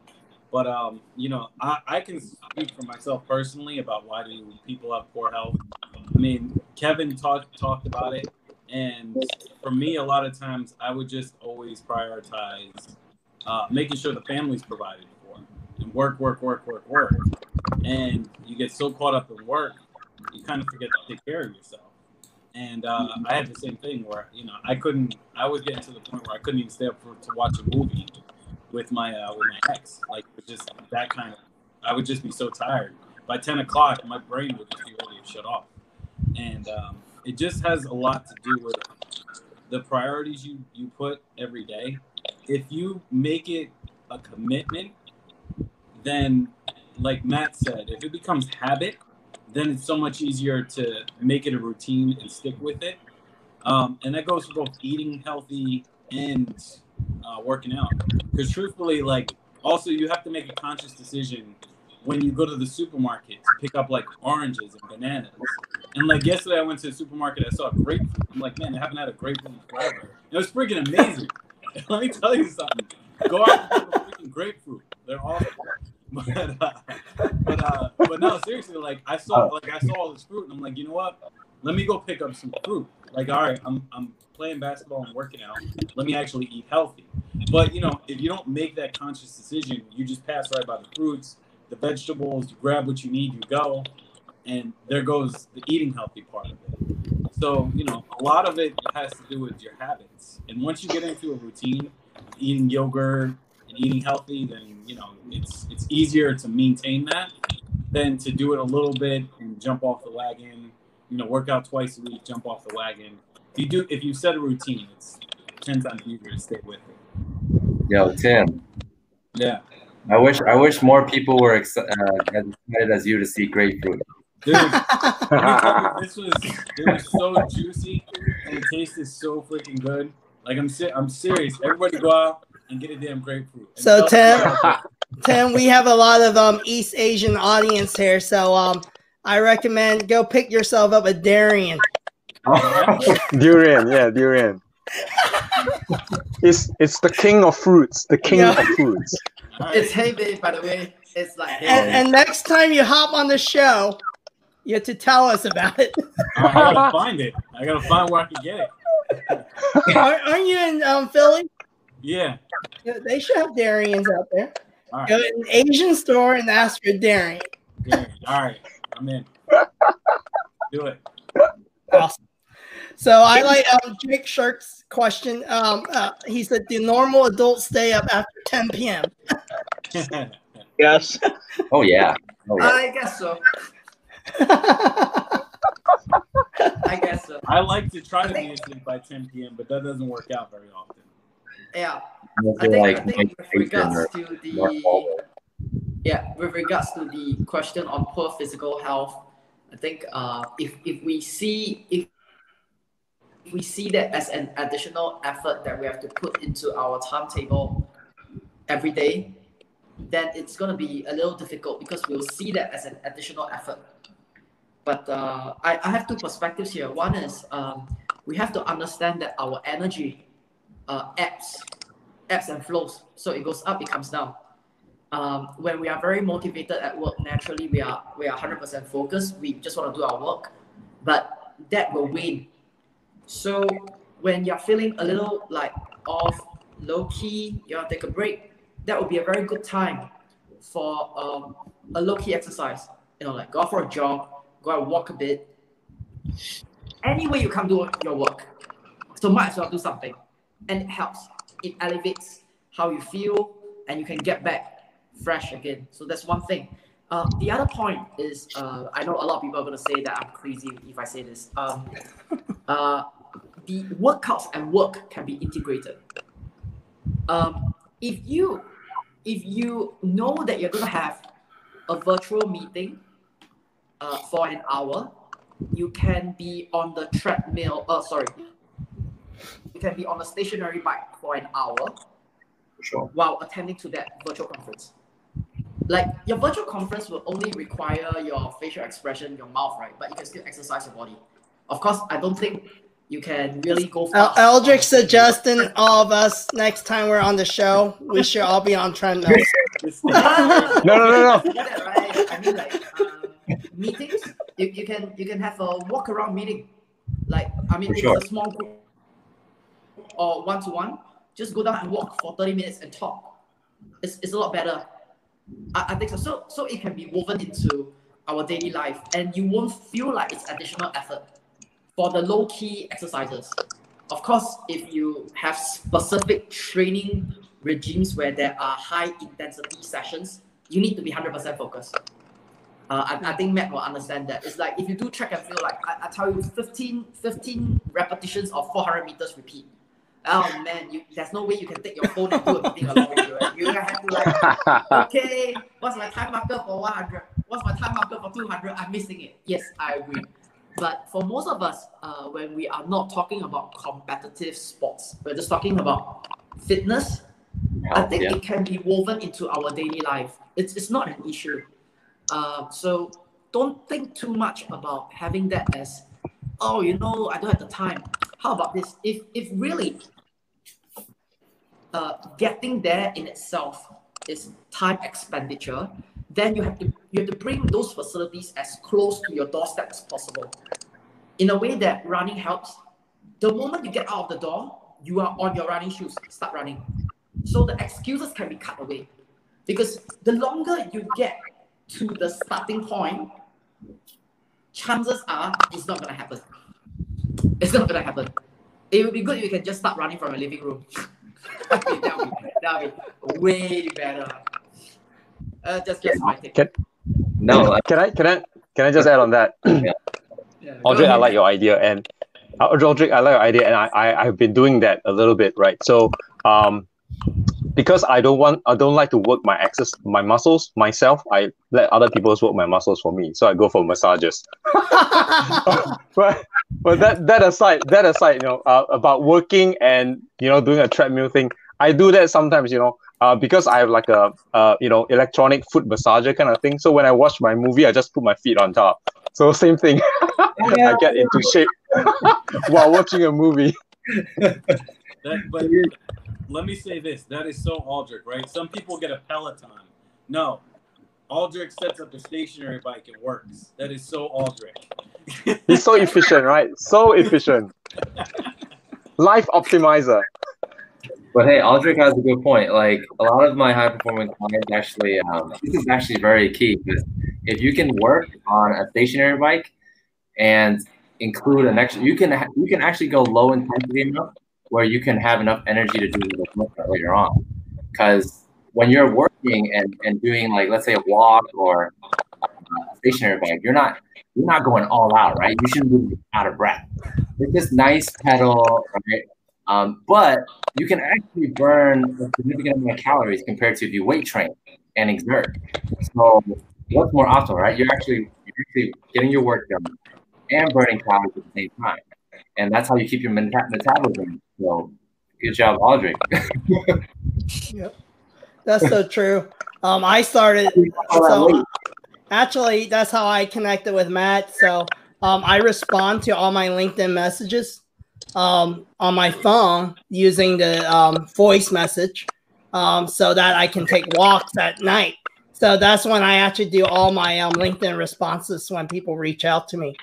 But um, you know, I, I can speak for myself personally about why do people have poor health. I mean, Kevin talked talked about it, and for me, a lot of times I would just always prioritize uh, making sure the family's provided for, and work, work, work, work, work. And you get so caught up in work, you kind of forget to take care of yourself. And uh, I had the same thing where you know I couldn't. I was getting to the point where I couldn't even stay up for, to watch a movie with my uh, with my ex. Like just that kind of. I would just be so tired. By ten o'clock, my brain would just be ready to shut off. And um, it just has a lot to do with the priorities you you put every day. If you make it a commitment, then like Matt said, if it becomes habit, then it's so much easier to make it a routine and stick with it. um, and that goes for both eating healthy and uh, working out. Because truthfully, like also you have to make a conscious decision when you go to the supermarket to pick up like oranges and bananas. And like yesterday, I went to the supermarket. I saw a grapefruit. I'm like, man, I haven't had a grapefruit in forever. It was freaking amazing. Let me tell you something. Go out and get a freaking grapefruit. They're awesome. But uh, but uh, but no, seriously, like I saw like I saw all this fruit, and I'm like, you know what? Let me go pick up some fruit. Like, all right, I'm I'm playing basketball and working out. Let me actually eat healthy. But you know, if you don't make that conscious decision, you just pass right by the fruits, the vegetables. You grab what you need, you go, and there goes the eating healthy part of it. So you know, a lot of it has to do with your habits. And once you get into a routine, eating yogurt and eating healthy, then you know it's it's easier to maintain that than to do it a little bit and jump off the wagon. You know, work out twice a week, jump off the wagon. If you do, if you set a routine, it's ten times easier to stay with it. Yo, Tim. Yeah. I wish I wish more people were ex- uh, as excited as you to see grapefruit. Dude, let me tell you, this was it was so juicy and it tasted so freaking good. Like I'm si- I'm serious. Everybody go out and get a damn grapefruit. And So, tell- Tim- Tim, we have a lot of um East Asian audience here, so um I recommend go pick yourself up a durian. durian, yeah, durian. It's it's the king of fruits. The king Yeah. of fruits. All right. It's Heyday, by the way. It's like And, and next time you hop on the show, you have to tell us about it. I gotta find it. I gotta find where I can get it. Aren't, aren't you in um, Philly? Yeah. Yeah, They should have durians out there. All Go to an Asian store and ask for durian. Yeah. All right. I'm in. Do it. Awesome. So I like um, Jake Shirk's question. Um, uh, he said, "Do normal adults stay up after 10 p.m.?" Yes. Oh yeah. Oh yeah. I guess so. I guess so. I like to try to be asleep by 10 p.m., but that doesn't work out very often. Yeah. I think, like, I think with meditation regards or to the forward. Yeah, with regards to the question on poor physical health, I think uh, if if we see if we see that as an additional effort that we have to put into our timetable every day, then it's going to be a little difficult because we'll see that as an additional effort. But uh, I, I have two perspectives here. One is um, we have to understand that our energy uh, ebbs, ebbs and flows. So it goes up, it comes down. Um, when we are very motivated at work, naturally we are we are hundred percent focused. We just want to do our work, but that will wane. So when you're feeling a little like off, low key, you want to take a break. That would be a very good time for um, a low key exercise. You know, like go for a jog, go out and walk a bit. Any way you can do your work, so might as well do something, and it helps. It elevates how you feel, and you can get back fresh again. So that's one thing. Uh, the other point is, uh, I know a lot of people are going to say that I'm crazy if I say this. Um, uh, the workouts and work can be integrated. Um, if you if you know that you're going to have a virtual meeting uh, for an hour, you can be on the treadmill. Uh, sorry, you can be on a stationary bike for an hour sure. while attending to that virtual conference. Like your virtual conference will only require your facial expression, your mouth, right? But you can still exercise your body. Of course, I don't think you can really go El- fast. Aldrich suggesting all of us next time we're on the show, we should all be on treadmills. This- Oh, No, no, no, no. That, right? I mean, like um, meetings, you, you can you can have a walk around meeting. Like I mean, For if sure. it's a small group or one to one, just go down and walk for thirty minutes and talk. It's, it's a lot better. I, I think so. so. So it can be woven into our daily life, and you won't feel like it's additional effort for the low key exercises. Of course, if you have specific training regimes where there are high intensity sessions, you need to be 100% focused. Uh, I, I think Matt will understand that. It's like if you do track and field, like I, I tell you, 15, 15 repetitions of 400 meters repeat. Oh man, you, there's no way you can take your phone and do a meeting along with you. Right? You're gonna have to like, okay, what's my time marker for 100? What's my time marker for 200? I'm missing it. Yes, I agree. But for most of us, uh, when we are not talking about competitive sports, we're just talking about fitness. I think yeah. it can be woven into our daily life. It's, it's not an issue. Uh, so don't think too much about having that as, oh, you know, I don't have the time. How about this? If if really uh, getting there in itself is time expenditure, then you have to you have to bring those facilities as close to your doorstep as possible. In a way that running helps. The moment you get out of the door, you are on your running shoes, start running. So the excuses can be cut away. Because the longer you get to the starting point, chances are it's not gonna happen. It's not gonna happen. It would be good if you can just start running from your living room. that'll, be, that'll be way better. Uh, just just my take. Can, No, can I can I can I just add on that? Yeah, go Audrey, I like your idea, and uh, Audrey, I like your idea, and I, I I've been doing that a little bit, right? So, um, because I don't want, I don't like to work my access, my muscles myself. I let other people work my muscles for me, so I go for massages. but but that that aside, that aside, you know, uh, about working and you know doing a treadmill thing, I do that sometimes, you know, uh, because I have like a uh, you know electronic foot massager kind of thing. So when I watch my movie, I just put my feet on top. So same thing. I get into shape while watching a movie. That, but let me say this: that is so Aldrich, right? Some people get a Peloton. No, Aldrich sets up a stationary bike. and works. That is so Aldrich. He's so efficient, right? So efficient. Life optimizer. But hey, Aldrich has a good point. Like a lot of my high performance clients actually, um, this is actually very key because if you can work on a stationary bike and include an extra, you can you can actually go low intensity enough where you can have enough energy to do later on. Because when you're working and, and doing like let's say a walk or a stationary bike, you're not you're not going all out, right? You shouldn't be out of breath. It's just nice pedal, right? Um, but you can actually burn a significant amount of calories compared to if you weight train and exert. So what's more optimal, right? You're actually you're actually getting your work done and burning calories at the same time, and that's how you keep your meta- metabolism. So good job, Aldrich. That's so true. Um, I started so actually that's how I connected with Matt. So um, I respond to all my LinkedIn messages um, on my phone using the um, voice message um, so that I can take walks at night. So that's when I actually do all my um, LinkedIn responses when people reach out to me.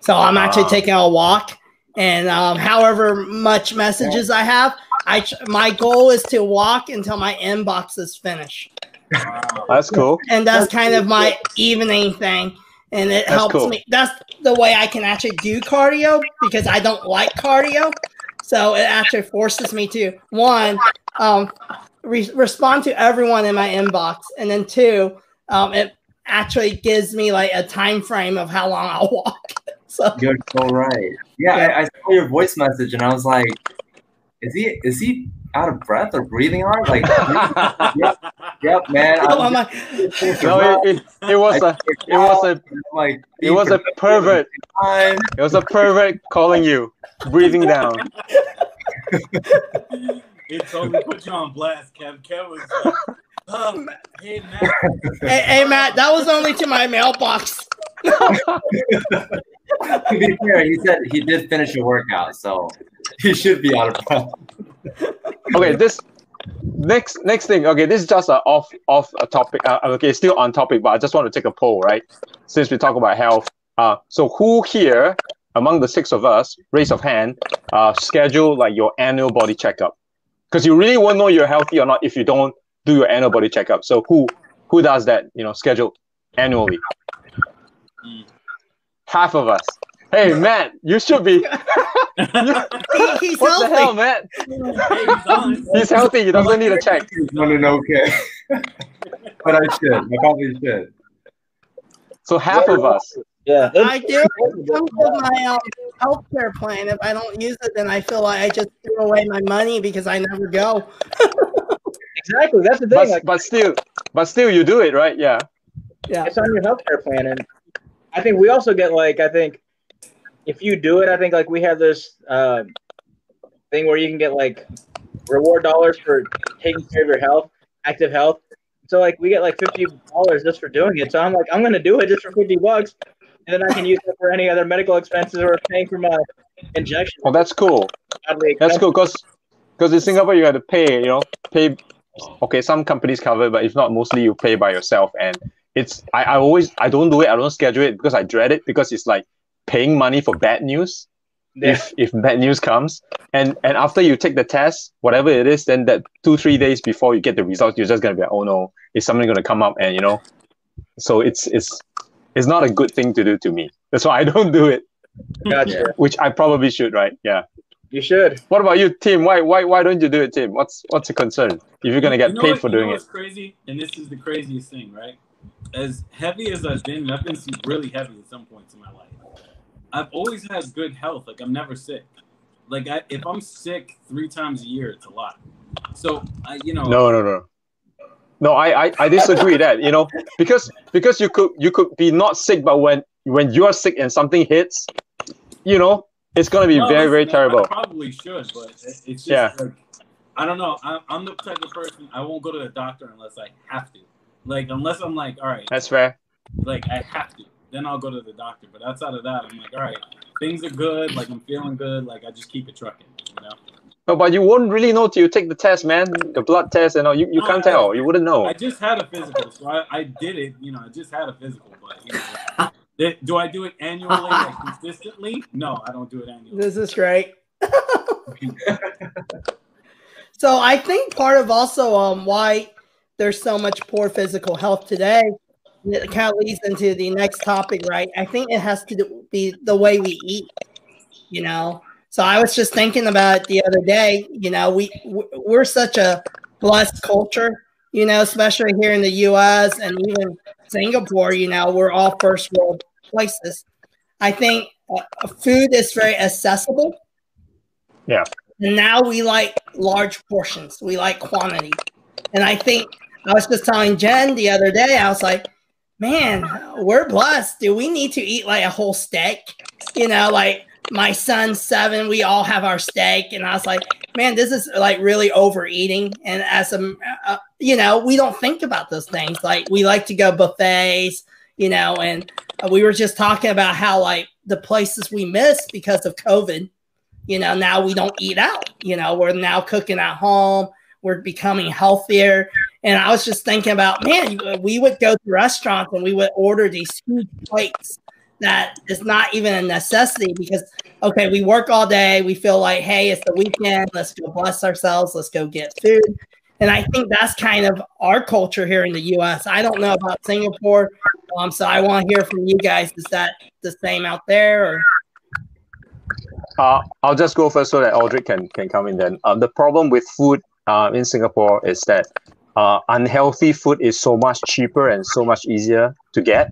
So I'm actually taking a walk, and um, however much messages I have, I my goal is to walk until my inbox is finished. That's cool. and that's kind of my evening thing and it That's helps cool. me that's the way i can actually do cardio because i don't like cardio so it actually forces me to one um, re- respond to everyone in my inbox and then two um, it actually gives me like a time frame of how long i'll walk so You're so right. Yeah, Yeah. I, I saw your voice message and I was like, is he is he out of breath or breathing hard? Like, yep, yep, man. I'm I'm like, No, it, it, it was a it was a like it was a pervert. time. It was a pervert calling you, breathing down. it totally put you on blast, Kev. Kev was like, oh, hey, Matt. hey, hey matt that was only to my mailbox to be fair, he said he did finish a workout, so he should be out of breath. Okay, this next next thing. Okay, this is just a off off a topic. Uh, okay, still on topic, but I just want to take a poll, right? Since we talk about health. Uh, so who here among the six of us, raise of hand, uh, schedule like your annual body checkup? Because you really won't know you're healthy or not if you don't do your annual body checkup. So who who does that? You know, schedule annually. Mm. Half of us. Hey, Matt, you should be. he, he's What the healthy hell, Matt? Hey, he's. He's healthy. He doesn't need a check. He's running okay. but I should. I probably should. So half of us. Yeah. I do. It comes with my um, healthcare plan. If I don't use it, then I feel like I just threw away my money because I never go. Exactly. That's the thing. But, Like, but still, but still, you do it, right? Yeah. Yeah. it's on your healthcare plan, and I think we also get like I think if you do it, I think like we have this uh, thing where you can get like reward dollars for taking care of your health, active health. So like we get like fifty dollars just for doing it. So I'm like, I'm gonna do it just for fifty bucks, and then I can use it for any other medical expenses or paying for my injection. Well, that's cool. That's cool because because in Singapore you have to pay. You know, pay. Okay, some companies cover, but if not, mostly you pay by yourself. And it's I, I always I don't do it. I don't schedule it because I dread it because it's like paying money for bad news. Yeah. If if bad news comes, and and after you take the test, whatever it is, then that two three days before you get the results, you're just gonna be like, oh no, is something gonna come up? And you know, so it's it's it's not a good thing to do to me. That's why I don't do it, Gotcha. which I probably should, right? Yeah. You should. What about you, Tim? Why why why don't you do it, Tim? What's what's the concern? If you're gonna get You know paid what- for you know doing it. what's crazy, and this is the craziest thing, right? As heavy as I've been, I've been really heavy at some points in my life. I've always had good health. Like I'm never sick. Like I, if I'm sick three times a year, it's a lot. So I, you know, No, no, no. No, I, I, I disagree that, you know, because because you could you could be not sick, but when when you're sick and something hits, you know, it's gonna be No, very, very I terrible. probably should, but it- it's just Yeah. like I don't know. I'm, I'm the type of person I won't go to the doctor unless I have to. Like unless I'm like, all right, That's fair. like I have to, then I'll go to the doctor. But outside of that, I'm like, all right, things are good. Like I'm feeling good. Like I just keep it trucking. You know. No, but you won't really know till you take the test, man. The blood test and all. You, you No, can't I- tell. You wouldn't know. I just had a physical, so I, I did it. You know, I just had a physical, but you know, it- do I do it annually, like consistently? No, I don't do it annually. This is great. so I think part of also um why there's so much poor physical health today, it kind of leads into the next topic, right? I think it has to do, be the way we eat. You know, so I was just thinking about it the other day. You know, we we're such a blessed culture. You know, especially here in the U.S. and even Singapore. You know, we're all first world places. I think uh, food is very accessible. Yeah. And now we like large portions. We like quantity. And I think I was just telling Jen the other day, I was like, man, we're blessed. Do we need to eat like a whole steak? You know, like my son's seven, we all have our steak. And I was like, man, this is like really overeating. And as a, uh, you know, we don't think about those things. Like we like to go buffets, you know, and we were just talking about how like the places we miss because of COVID, you know, now we don't eat out. You know, we're now cooking at home. We're becoming healthier. And I was just thinking about, man, we would go to restaurants and we would order these huge plates that is not even a necessity because, okay, we work all day. We feel like, hey, it's the weekend. Let's go bless ourselves. Let's go get food. And I think that's kind of our culture here in the US. I don't know about Singapore. Um, so I want to hear from you guys. Is that the same out there? Or Uh, I'll just go first so that Aldrich can, can come in then. Um, the problem with food uh, in Singapore is that uh, unhealthy food is so much cheaper and so much easier to get.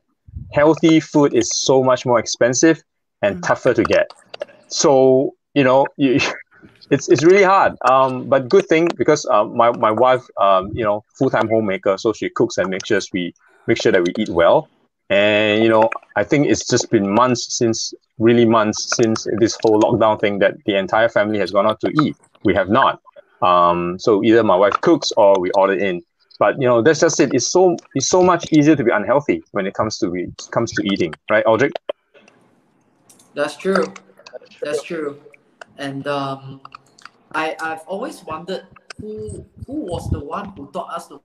Healthy food is so much more expensive and Mm. tougher to get. So, you know, you, it's, it's really hard. Um, but good thing because uh, my, my wife, um, you know, full-time homemaker, so she cooks and makes sure we make sure that we eat well. And, you know, I think it's just been months since really months since this whole lockdown thing that the entire family has gone out to eat. We have not. Um, so either my wife cooks or we order in. But you know, that's just it. It's so it's so much easier to be unhealthy when it comes to it comes to eating, right, Aldrich? That's true. That's true. And um, I I've always wondered who who was the one who taught us to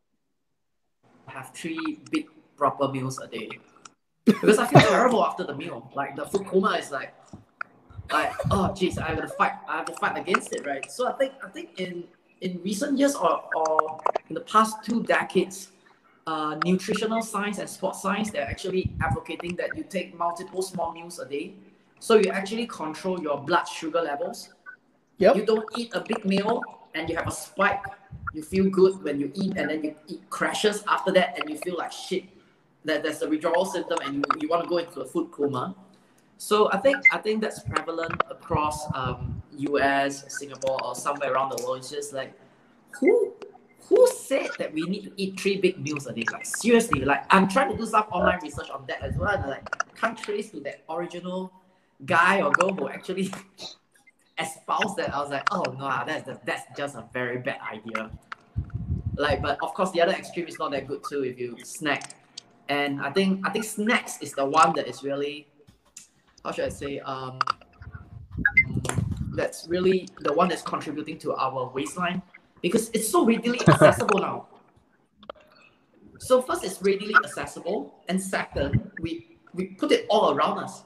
have three big proper meals a day. Because I feel terrible after the meal. Like the food coma is like like oh jeez, I have to fight I have to fight against it, right? So I think I think in in recent years or, or in the past two decades, uh, nutritional science and sports science, they're actually advocating that you take multiple small meals a day. So you actually control your blood sugar levels. Yep. You don't eat a big meal and you have a spike. You feel good when you eat and then you eat crashes after that and you feel like shit. That there's a withdrawal symptom and you, you want to go into a food coma. So I think I think that's prevalent across um, US, Singapore, or somewhere around the world. It's just like who who said that we need to eat three big meals a day? Like seriously, like I'm trying to do some online research on that as well. Like can't trace to that original guy or girl who actually espoused that, I was like, oh no, ah, that's that's just a very bad idea. Like, but of course, the other extreme is not that good too. If you snack, and I think I think snacks is the one that is really, how should I say, um, that's really the one that's contributing to our waistline because it's so readily accessible now. So first, it's readily accessible, and second, we we put it all around us.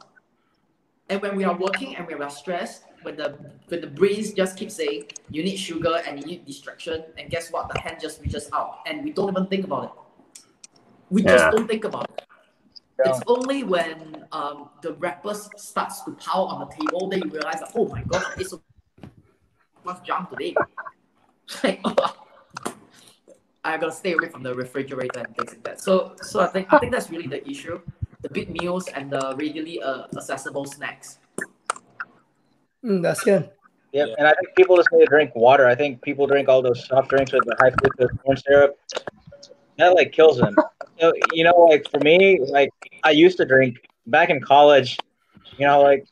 And when we are working and we are stressed, when the when the brains just keep saying you need sugar and you need distraction, and guess what? The hand just reaches out, and we don't even think about it. We Yeah. just don't think about it. It's only when um, the wrappers starts to pile on the table, then you realize that oh my god, it's so much junk today. like, I gotta stay away from the refrigerator and things like that. So, so I think I think that's really the issue: the big meals and the readily uh, accessible snacks. Mm, that's good. Yep. And I think people just need to drink water. I think people drink all those soft drinks with the high fructose corn syrup. That like kills them. So, you know, like for me, like I used to drink back in college. You know, like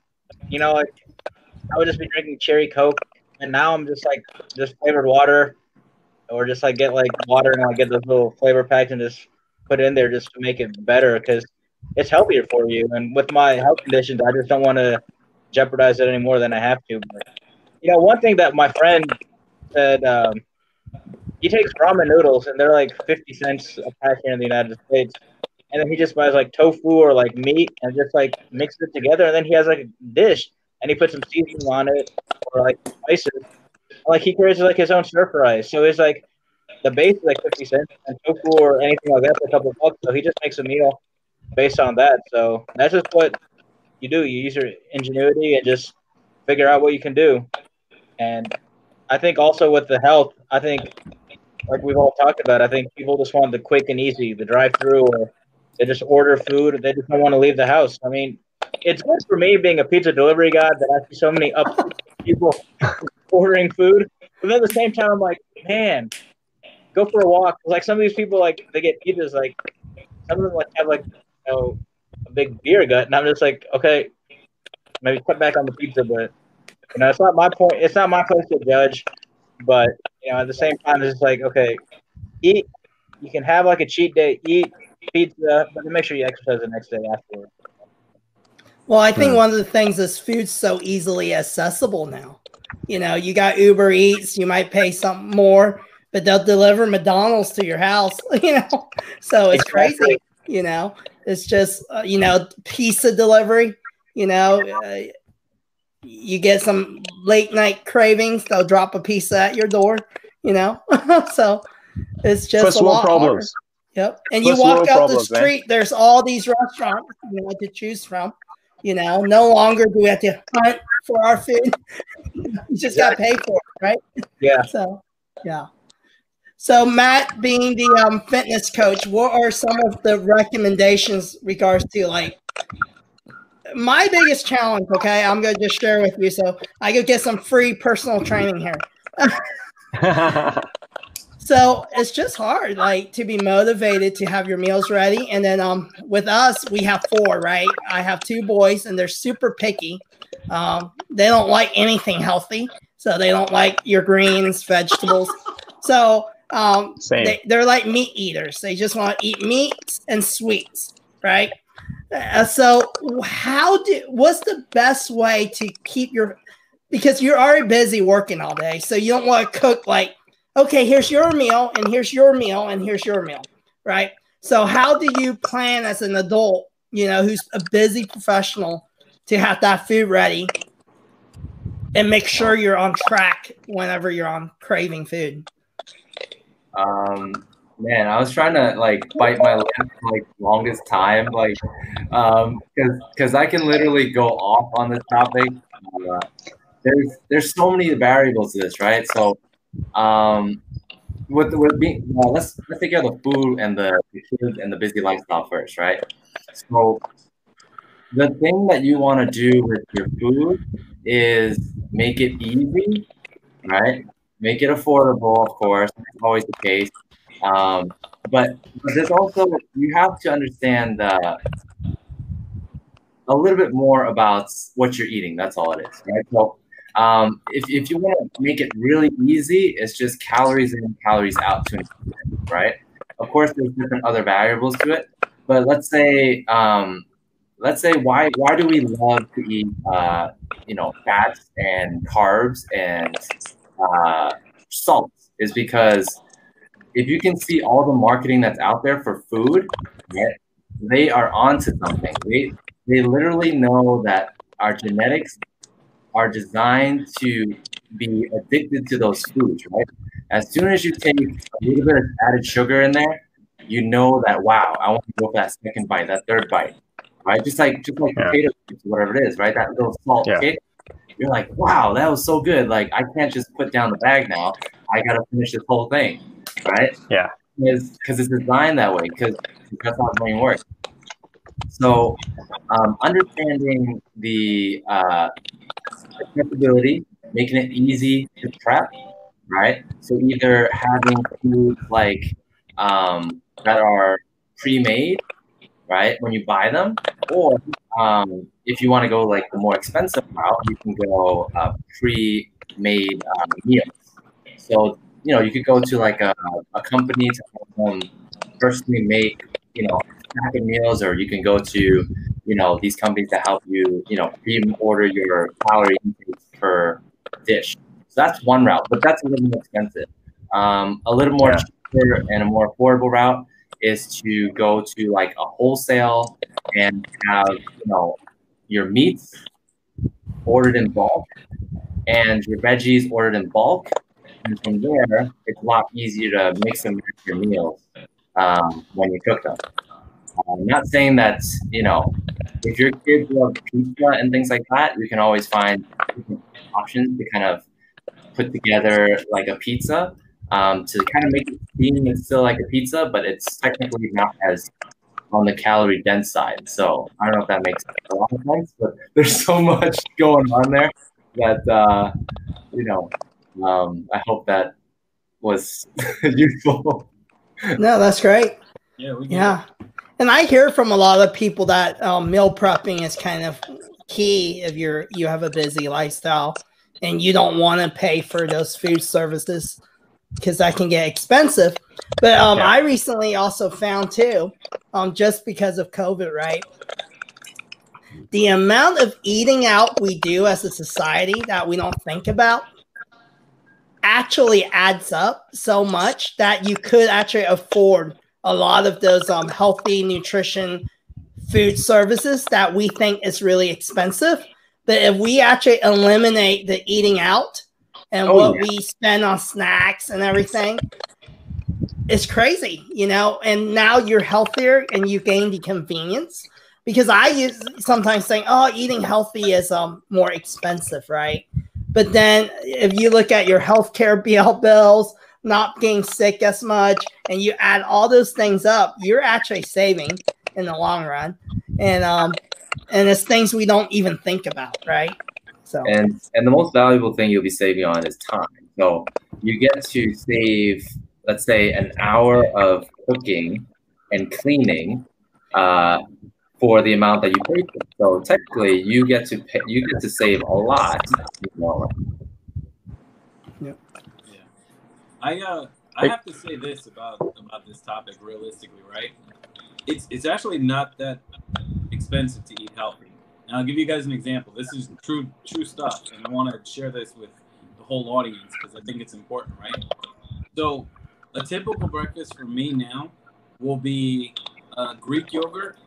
you know, like I would just be drinking cherry coke, and now I'm just like just flavored water, or just like get like water and like get those little flavor packs and just put it in there just to make it better because it's healthier for you. And with my health conditions, I just don't want to jeopardize it any more than I have to. But you know, one thing that my friend said, um, he takes ramen noodles and they're like 50 cents a pack here in the United States. And then he just buys like tofu or like meat and just like mixes it together. And then he has like a dish and he puts some seasoning on it or like spices. Like he creates like his own stir fries. So it's like the base is like 50 cents and tofu or anything like that's a couple of bucks. So he just makes a meal based on that. So that's just what you do. You use your ingenuity and just figure out what you can do. And I think also with the health, I think like we've all talked about, I think people just want the quick and easy, the drive through or they just order food. They just don't want to leave the house. I mean, it's good for me being a pizza delivery guy that I see so many up people ordering food. But at the same time, I'm like, man, go for a walk. Like some of these people, like they get pizzas, like some of them like have like you know a big beer gut, and I'm just like, okay, maybe cut back on the pizza, but you know, it's not my point. It's not my place to judge. But you know, at the same time, it's like, okay, eat. You can have like a cheat day, eat pizza, but then make sure you exercise the next day afterward. Well, I think Hmm. one of the things is food's so easily accessible now. You know, you got Uber Eats, you might pay something more, but they'll deliver McDonald's to your house, you know. So it's crazy, you know. It's just, uh, you know, pizza delivery, you know. Uh, you get some late night cravings, they'll drop a pizza at your door, you know. so it's just First a world lot harder. Yep. And you walk out the man. street, there's all these restaurants you know, to choose from. You know, no longer do we have to hunt for our food. you just got to pay for it, right? Yeah. So, yeah. So, Matt, being the um, fitness coach, what are some of the recommendations regards to like my biggest challenge? Okay, I'm gonna just share with you, so I could get some free personal training here. So it's just hard, like to be motivated to have your meals ready. And then um with us, we have four, right? I have two boys and they're super picky. Um, they don't like anything healthy. So they don't like your greens, vegetables. So um Same. they, they're like meat eaters. They just want to eat meats and sweets, right? Uh, so how do what's the best way to keep your because you're already busy working all day, so you don't want to cook like okay, here's your meal, and here's your meal, and here's your meal, right? So, how do you plan as an adult, you know, who's a busy professional, to have that food ready and make sure you're on track whenever you're on craving food? Um, man, I was trying to like bite my lip like longest time, like, um, because because I can literally go off on this topic. Uh, there's there's so many variables to this, right? So, um, with with being well, let's let's take care of the food and the, the and the busy lifestyle first, right? So, the thing that you want to do with your food is make it easy, right? Make it affordable, of course. That's always the case. Um, but, but there's also you have to understand uh, a little bit more about what you're eating. That's all it is, right? So um, if, if you want to make it really easy, it's just calories in, calories out to an extent, right? Of course, there's different other variables to it, but let's say um, let's say why why do we love to eat uh, you know fats and carbs and uh, salt is because if you can see all the marketing that's out there for food, they are onto something. They they literally know that our genetics are designed to be addicted to those foods, right? As soon as you take a little bit of added sugar in there, you know that wow, I want to go for that second bite, that third bite, right? Just like just like Yeah. potato chips, whatever it is, right? That little salt Yeah. kick. You're like, wow, that was so good. Like I can't just put down the bag now. I gotta finish this whole thing, right? Yeah. Because it's designed that way. Because that's how the brain works. So, um, understanding the uh, accessibility, making it easy to prep, right? So either having foods like um, that are pre-made, right, when you buy them, or um, if you want to go like the more expensive route, you can go uh, pre-made um, meals. So you know you could go to like a, a company to them personally make you know pack of meals, or you can go to you know these companies that help you you know pre-order your calorie intakes per dish. So that's one route, but that's a little more expensive. Um, a little more Yeah. cheaper and a more affordable route is to go to like a wholesale and have you know your meats ordered in bulk and your veggies ordered in bulk. And from there, it's a lot easier to mix and match your meals um, when you cook them. I'm not saying that you know if your kids love pizza and things like that, you can always find options to kind of put together like a pizza um, to kind of make it seem it's still like a pizza, but it's technically not as on the calorie dense side. So I don't know if that makes a lot of sense, but there's so much going on there that uh, you know. Um, I hope that was useful. No, that's great. Yeah, Yeah. And I hear from a lot of people that um, meal prepping is kind of key if you're you have a busy lifestyle and you don't want to pay for those food services because that can get expensive. But um, Yeah. I recently also found too, um, just because of COVID, right? The amount of eating out we do as a society that we don't think about actually adds up so much that you could actually afford a lot of those um, healthy nutrition food services that we think is really expensive. But if we actually eliminate the eating out and Oh, what yeah. we spend on snacks and everything, it's crazy, you know. And now you're healthier and you gain the convenience. Because I use sometimes saying, oh, eating healthy is um more expensive, right? But then if you look at your healthcare BL bills, not getting sick as much, and you add all those things up, you're actually saving in the long run. And um and it's things we don't even think about, right? So and and the most valuable thing you'll be saving on is time. So you get to save, let's say, an hour of cooking and cleaning uh, for the amount that you pay for. So technically, you get to pay, you get to save a lot. You know, I uh I have to say this about about this topic realistically, right? It's it's actually not that expensive to eat healthy. And I'll give you guys an example. This is true true stuff, and I want to share this with the whole audience because I think it's important, right? So, a typical breakfast for me now will be uh, Greek yogurt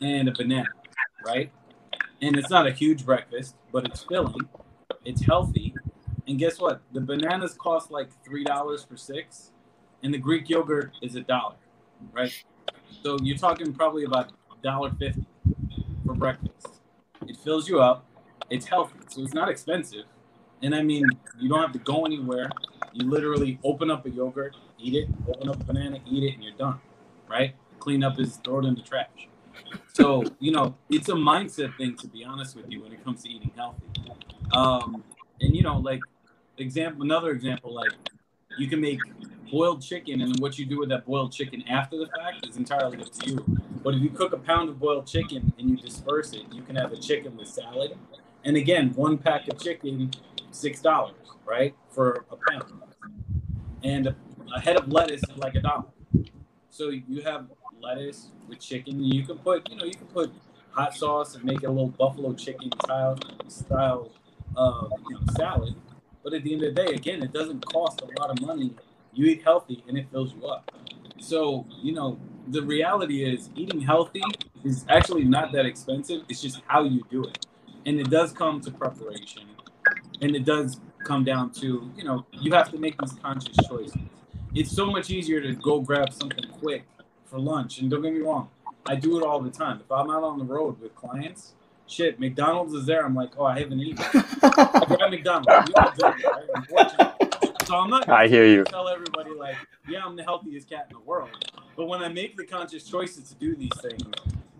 and a banana, right? And it's not a huge breakfast, but it's filling, it's healthy, and guess what? The bananas cost like three dollars for six, and the Greek yogurt is a dollar, right? So you're talking probably about dollar fifty for breakfast. It fills you up. It's healthy, so it's not expensive. And I mean, you don't have to go anywhere. You literally open up a yogurt, eat it. Open up a banana, eat it, and you're done, right? Clean up is throw it in the trash. So you know, it's a mindset thing to be honest with you when it comes to eating healthy. Um, and you know, like example, another example, like you can make boiled chicken, and what you do with that boiled chicken after the fact is entirely up to you. But if you cook a pound of boiled chicken and you disperse it, you can have a chicken with salad. And again, one pack of chicken, six dollars, right, for a pound. And a, a head of lettuce is like a dollar. So you have lettuce with chicken. You can put, you know, you can put hot sauce and make it a little buffalo chicken style style uh, you know, salad. But at the end of the day, again, it doesn't cost a lot of money. You eat healthy and it fills you up. So, you know, the reality is eating healthy is actually not that expensive. It's just how you do it. And it does come to preparation. And it does come down to, you know, you have to make these conscious choices. It's so much easier to go grab something quick for lunch. And don't get me wrong, I do it all the time. If I'm out on the road with clients, shit, McDonald's is there. I'm like, oh, I haven't eaten. I grab McDonald's. So I'm not. I hear you. Tell everybody like, yeah, I'm the healthiest cat in the world. But when I make the conscious choices to do these things,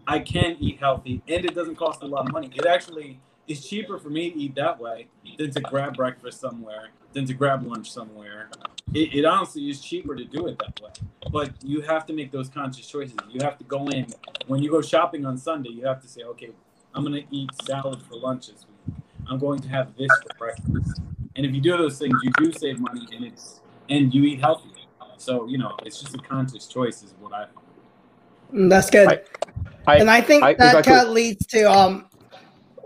I can eat healthy, and it doesn't cost a lot of money. It actually is cheaper for me to eat that way than to grab breakfast somewhere, than to grab lunch somewhere. It, it honestly is cheaper to do it that way. But you have to make those conscious choices. You have to go in when you go shopping on Sunday. You have to say, okay, I'm going to eat salad for lunch this week. I'm going to have this for breakfast. And if you do those things, you do save money, and it's and you eat healthy. So you know, it's just a conscious choice, is what I. Mm, That's good. I- I- and I think I- that I kind of leads to um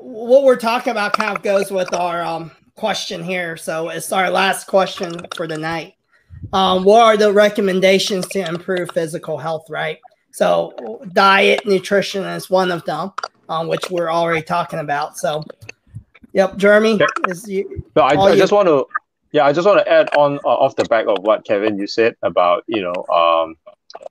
what we're talking about kind of goes with our um question here. So it's our last question for the night. Um, what are the recommendations to improve physical health, right? So diet, nutrition is one of them, um, which we're already talking about. So yep, Jeremy is you No, I, I just want to, yeah, I just want to add on uh, off the back of what Kevin you said about you know, um,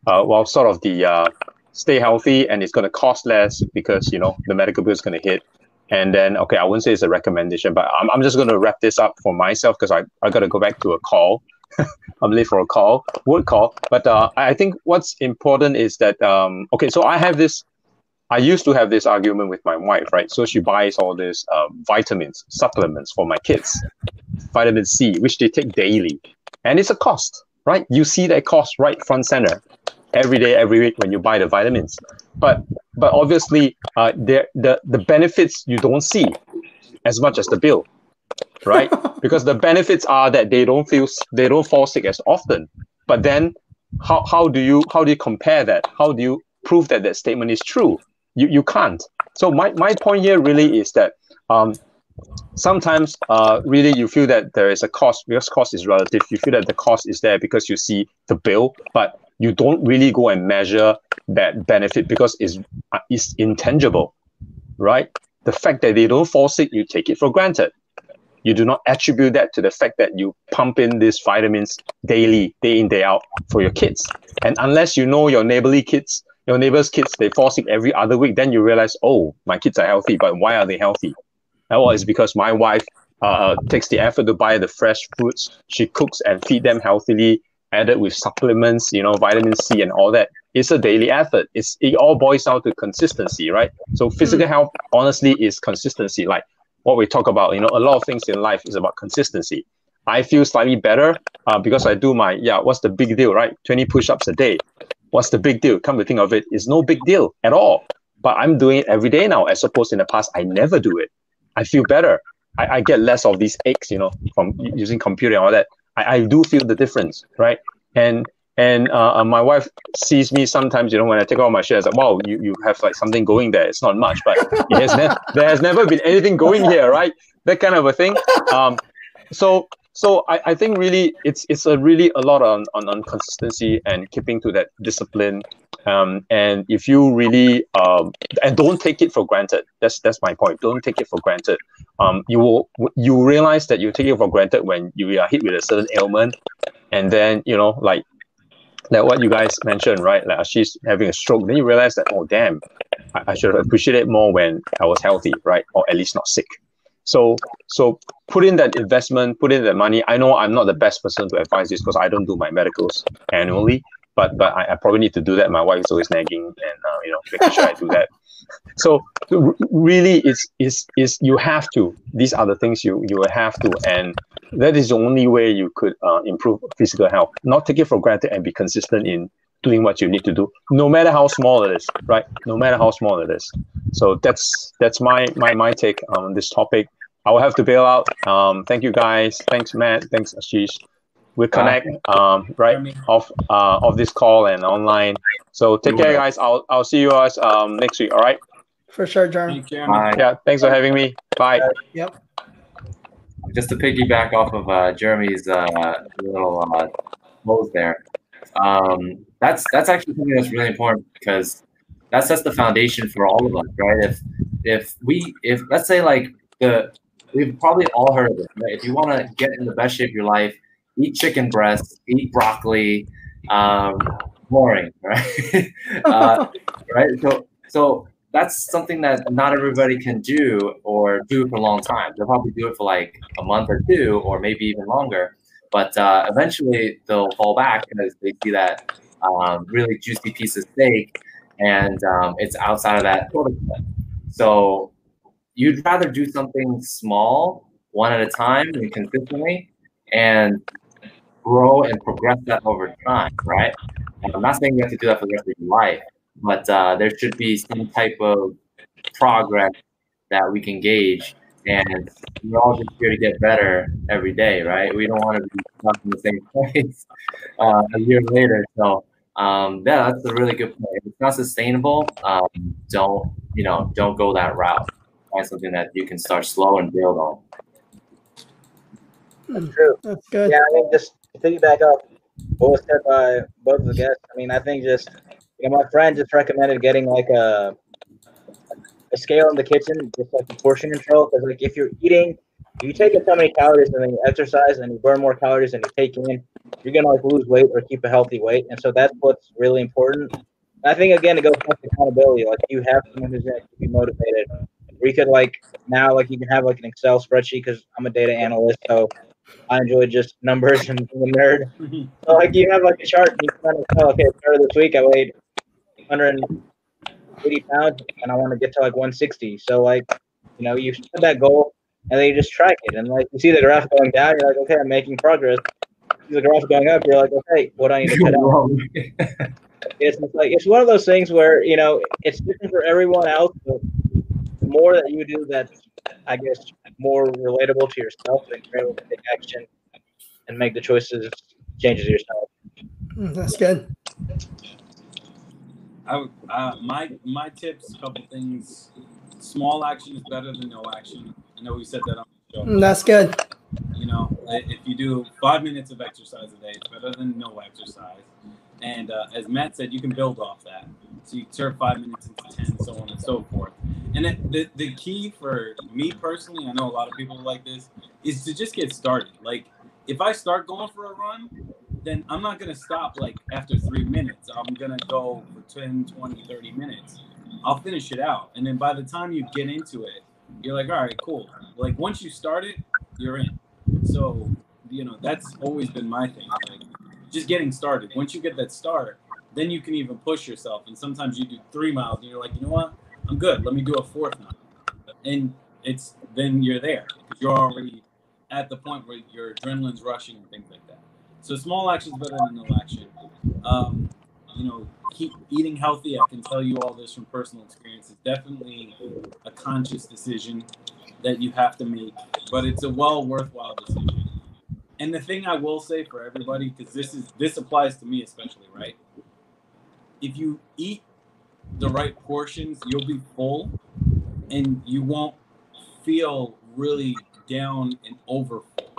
uh, well, sort of the uh, stay healthy and it's going to cost less because you know the medical bill is going to hit, and then okay, I wouldn't say it's a recommendation, but I'm, I'm just going to wrap this up for myself because I I got to go back to a call. I'm late for a call, work call, but uh, I think what's important is that um, okay, so I have this I used to have this argument with my wife, right? So she buys all these uh, vitamins, supplements for my kids, vitamin C, which they take daily, and it's a cost, right? You see that cost right front center every day, every week when you buy the vitamins. But but obviously, uh, the the the benefits you don't see as much as the bill, right? because the benefits are that they don't feel they don't fall sick as often. But then, how how do you how do you compare that? How do you prove that that statement is true? You you can't. So my my point here really is that um, sometimes uh, really you feel that there is a cost because cost is relative. You feel that the cost is there because you see the bill, but you don't really go and measure that benefit because it's uh, it's intangible, right? The fact that they don't fall sick, you take it for granted. You do not attribute that to the fact that you pump in these vitamins daily, day in, day out for your kids. And unless you know your neighborly kids, your neighbor's kids, they fall sick every other week, then you realize, oh, my kids are healthy, but why are they healthy? Well, it's because my wife uh, takes the effort to buy the fresh fruits. She cooks and feed them healthily, added with supplements, you know, vitamin C and all that. It's a daily effort. It's it all boils down to consistency, right? So physical health, honestly, is consistency. Like what we talk about, you know, a lot of things in life is about consistency. I feel slightly better uh, because I do my yeah. What's the big deal, right? Twenty push-ups a day. What's the big deal? Come to think of it, it's no big deal at all. But I'm doing it every day now, as opposed in the past I never do it. I feel better. I, I get less of these aches, you know, from using computer and all that. I, I do feel the difference, right? And and uh, uh, my wife sees me sometimes, you know, when I take off my shirt, like, wow, you, you have like something going there. It's not much, but has ne- there has never been anything going here, right? That kind of a thing. Um, so so I, I think really it's it's a really a lot on, on, on consistency and keeping to that discipline. Um, and if you really um, and don't take it for granted. That's that's my point. Don't take it for granted. Um, you will you realize that you take it for granted when you are hit with a certain ailment, and then you know like like what you guys mentioned, right? Like she's having a stroke. Then you realize that oh damn, I, I should have appreciated more when I was healthy, right? Or at least not sick. So so put in that investment, put in that money. I know I'm not the best person to advise this because I don't do my medicals annually, but but I, I probably need to do that. My wife is always nagging and uh, you know making sure I do that. So r- really, it's is is you have to. These are the things you you have to, and that is the only way you could uh, improve physical health. Not take it for granted and be consistent in doing what you need to do, no matter how small it is, right? No matter how small it is. So that's that's my my my take on this topic. I will have to bail out. Um, thank you guys. Thanks Matt. Thanks Ashish. We'll connect um, right off uh, of this call and online. So take care, guys. I'll I'll see you guys um, next week. All right. For sure, Jeremy. Thanks, Jeremy. Yeah. Thanks for having me. Bye. Yep. just to piggyback off of uh, Jeremy's uh, little uh, close there, um, that's that's actually something that's really important because that sets the foundation for all of us, right? If if we if let's say like the we've probably all heard of it, right? If you want to get in the best shape of your life, eat chicken breast, eat broccoli. Um, boring, right? uh, right. So so that's something that not everybody can do or do for a long time. They'll probably do it for like a month or two, or maybe even longer. But uh, eventually, they'll fall back because they see that um, really juicy piece of steak, and um, it's outside of that. So you'd rather do something small, one at a time, and consistently, and grow and progress that over time, right? And I'm not saying you have to do that for the rest of your life, but uh, there should be some type of progress that we can gauge. And we're all just here to get better every day, right? We don't want to be stuck in the same place uh, a year later. So, um, yeah, that's a really good point. If it's not sustainable, um, don't you know? Don't go that route. Find something that you can start slow and build on. That's true. That's good. Yeah, I mean, just to piggyback up what was said by both of the guests. I mean, I think just you know, my friend just recommended getting like a a scale in the kitchen, just like a portion control. Because like if you're eating, if you take in so many calories and then you exercise and you burn more calories than you take in, you're gonna like lose weight or keep a healthy weight. And so that's what's really important. I think again, it goes back to accountability. Like you have someone who's gonna you motivated. We could like now, like you can have like an Excel spreadsheet because I'm a data analyst, so I enjoy just numbers and I'm a nerd. So like you have like a chart, and you kind of tell, okay, start of this week I weighed 180 pounds, and I want to get to like 160. So like, you know, you set that goal, and then you just track it, and like you see the graph going down, you're like, okay, I'm making progress. You see the graph going up, you're like, okay, what do I need to cut out? It's it's like it's one of those things where you know it's different for everyone else. But more that you do, that's I guess more relatable to yourself, and you're able to take action and make the choices, changes yourself. Mm, That's good. I uh, my my tips, couple things. Small action is better than no action. I know we said that on the show. Mm, That's good. You know, if you do five minutes of exercise a day, it's better than no exercise. And uh, as Matt said, you can build off that. So you turn five minutes into ten, so on and so forth. And it, the the key for me personally, I know a lot of people like this, is to just get started. Like if I start going for a run, then I'm not gonna stop like after three minutes. I'm gonna go for 10, 20, 30 minutes. I'll finish it out. And then by the time you get into it, you're like, all right, cool. Like once you start it, you're in. So, you know, that's always been my thing. Like just getting started. Once you get that start, then you can even push yourself. And sometimes you do three miles and you're like, you know what? I'm good. Let me do a fourth mile. And it's then you're there because you're already at the point where your adrenaline's rushing and things like that. So small actions better than no action. Um, you know, keep eating healthy. I can tell you all this from personal experience. It's definitely a conscious decision that you have to make, but it's a well worthwhile decision. And the thing I will say for everybody, because this is this applies to me especially, right? If you eat the right portions, you'll be full, and you won't feel really down and over full.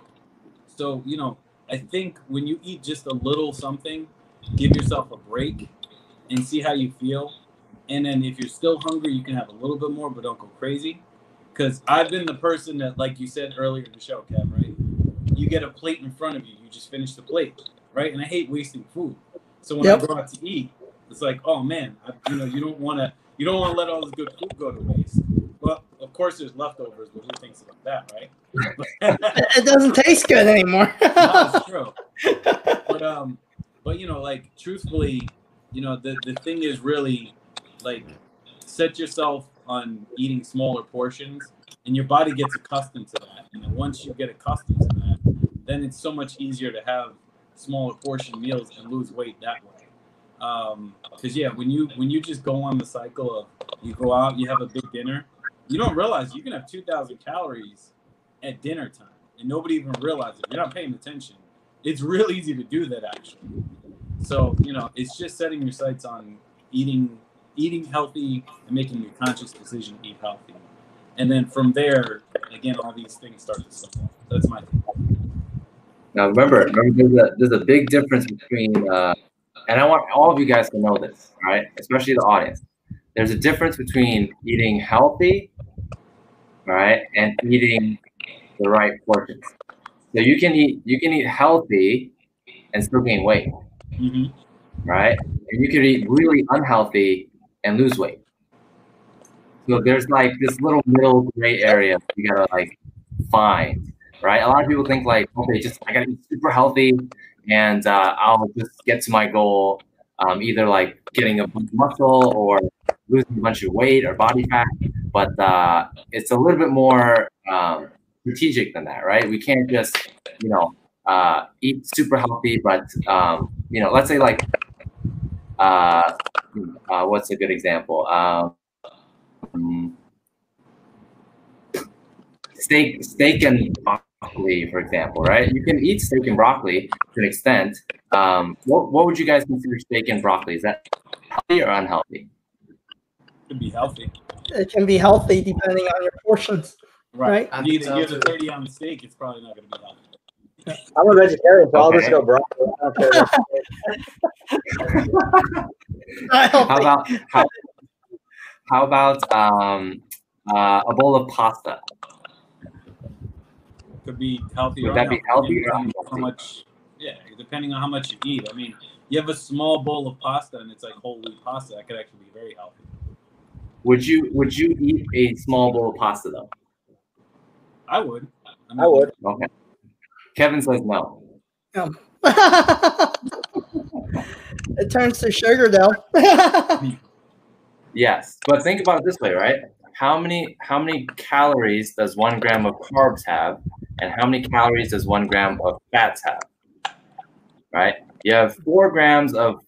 So you know, I think when you eat just a little something, give yourself a break and see how you feel. And then if you're still hungry, you can have a little bit more, but don't go crazy. Because I've been the person that, like you said earlier in the show, Kev, right? You get a plate in front of you, you just finish the plate, right? And I hate wasting food. So when Yep. I go out to eat, it's like, oh man, I, you know, you don't want to, you don't want to let all this good food go to waste. Well, of course, there's leftovers, but who thinks about that, right? It doesn't taste good anymore. no, true. But um, but you know, like truthfully, you know, the the thing is really like set yourself on eating smaller portions, and your body gets accustomed to that. And once you get accustomed to that, then it's so much easier to have smaller portion meals and lose weight that way. Um, because yeah, when you when you just go on the cycle of you go out, you have a big dinner, you don't realize you can have two thousand calories at dinner time, and nobody even realizes. You're not paying attention. It's real easy to do that actually. So you know, it's just setting your sights on eating eating healthy and making a conscious decision to eat healthy, and then from there, again, all these things start to snowball. That's my thing. Now remember, remember there's a there's a big difference between uh, and I want all of you guys to know this, all right? Especially the audience. There's a difference between eating healthy, all right, and eating the right portions. So you can eat you can eat healthy and still gain weight, hmm right? And you can eat really unhealthy and lose weight. So there's like this little middle gray area you gotta like find, right? A lot of people think like, okay, just I gotta eat super healthy and uh, I'll just get to my goal, um, either like getting a bunch of muscle or losing a bunch of weight or body fat. But uh, it's a little bit more um, strategic than that, right? We can't just, you know, uh, eat super healthy, but um, you know, let's say like, uh, uh, what's a good example? Um, steak, steak and broccoli, for example, right? You can eat steak and broccoli to an extent. Um, what, what would you guys consider steak and broccoli? Is that healthy or unhealthy? It can be healthy, It can be healthy depending on your portions. Right. I You, think you so a too. thirty ounce steak, it's probably not going to be healthy. I'm a vegetarian, so I'll just go broccoli. I don't care How about how, how about um, uh, a bowl of pasta? Could be healthy. Would or that be unhealthy, healthy or how much? Yeah, depending on how much you eat. I mean, you have a small bowl of pasta and it's like whole wheat pasta. That could actually be very healthy. Would you would you eat a small bowl of pasta though? I would. I, I would. Okay. Kevin says no. it turns to sugar though. Yes, but think about it this way, right? How many how many calories does one gram of carbs have, and how many calories does one gram of fats have? Right? You have four grams of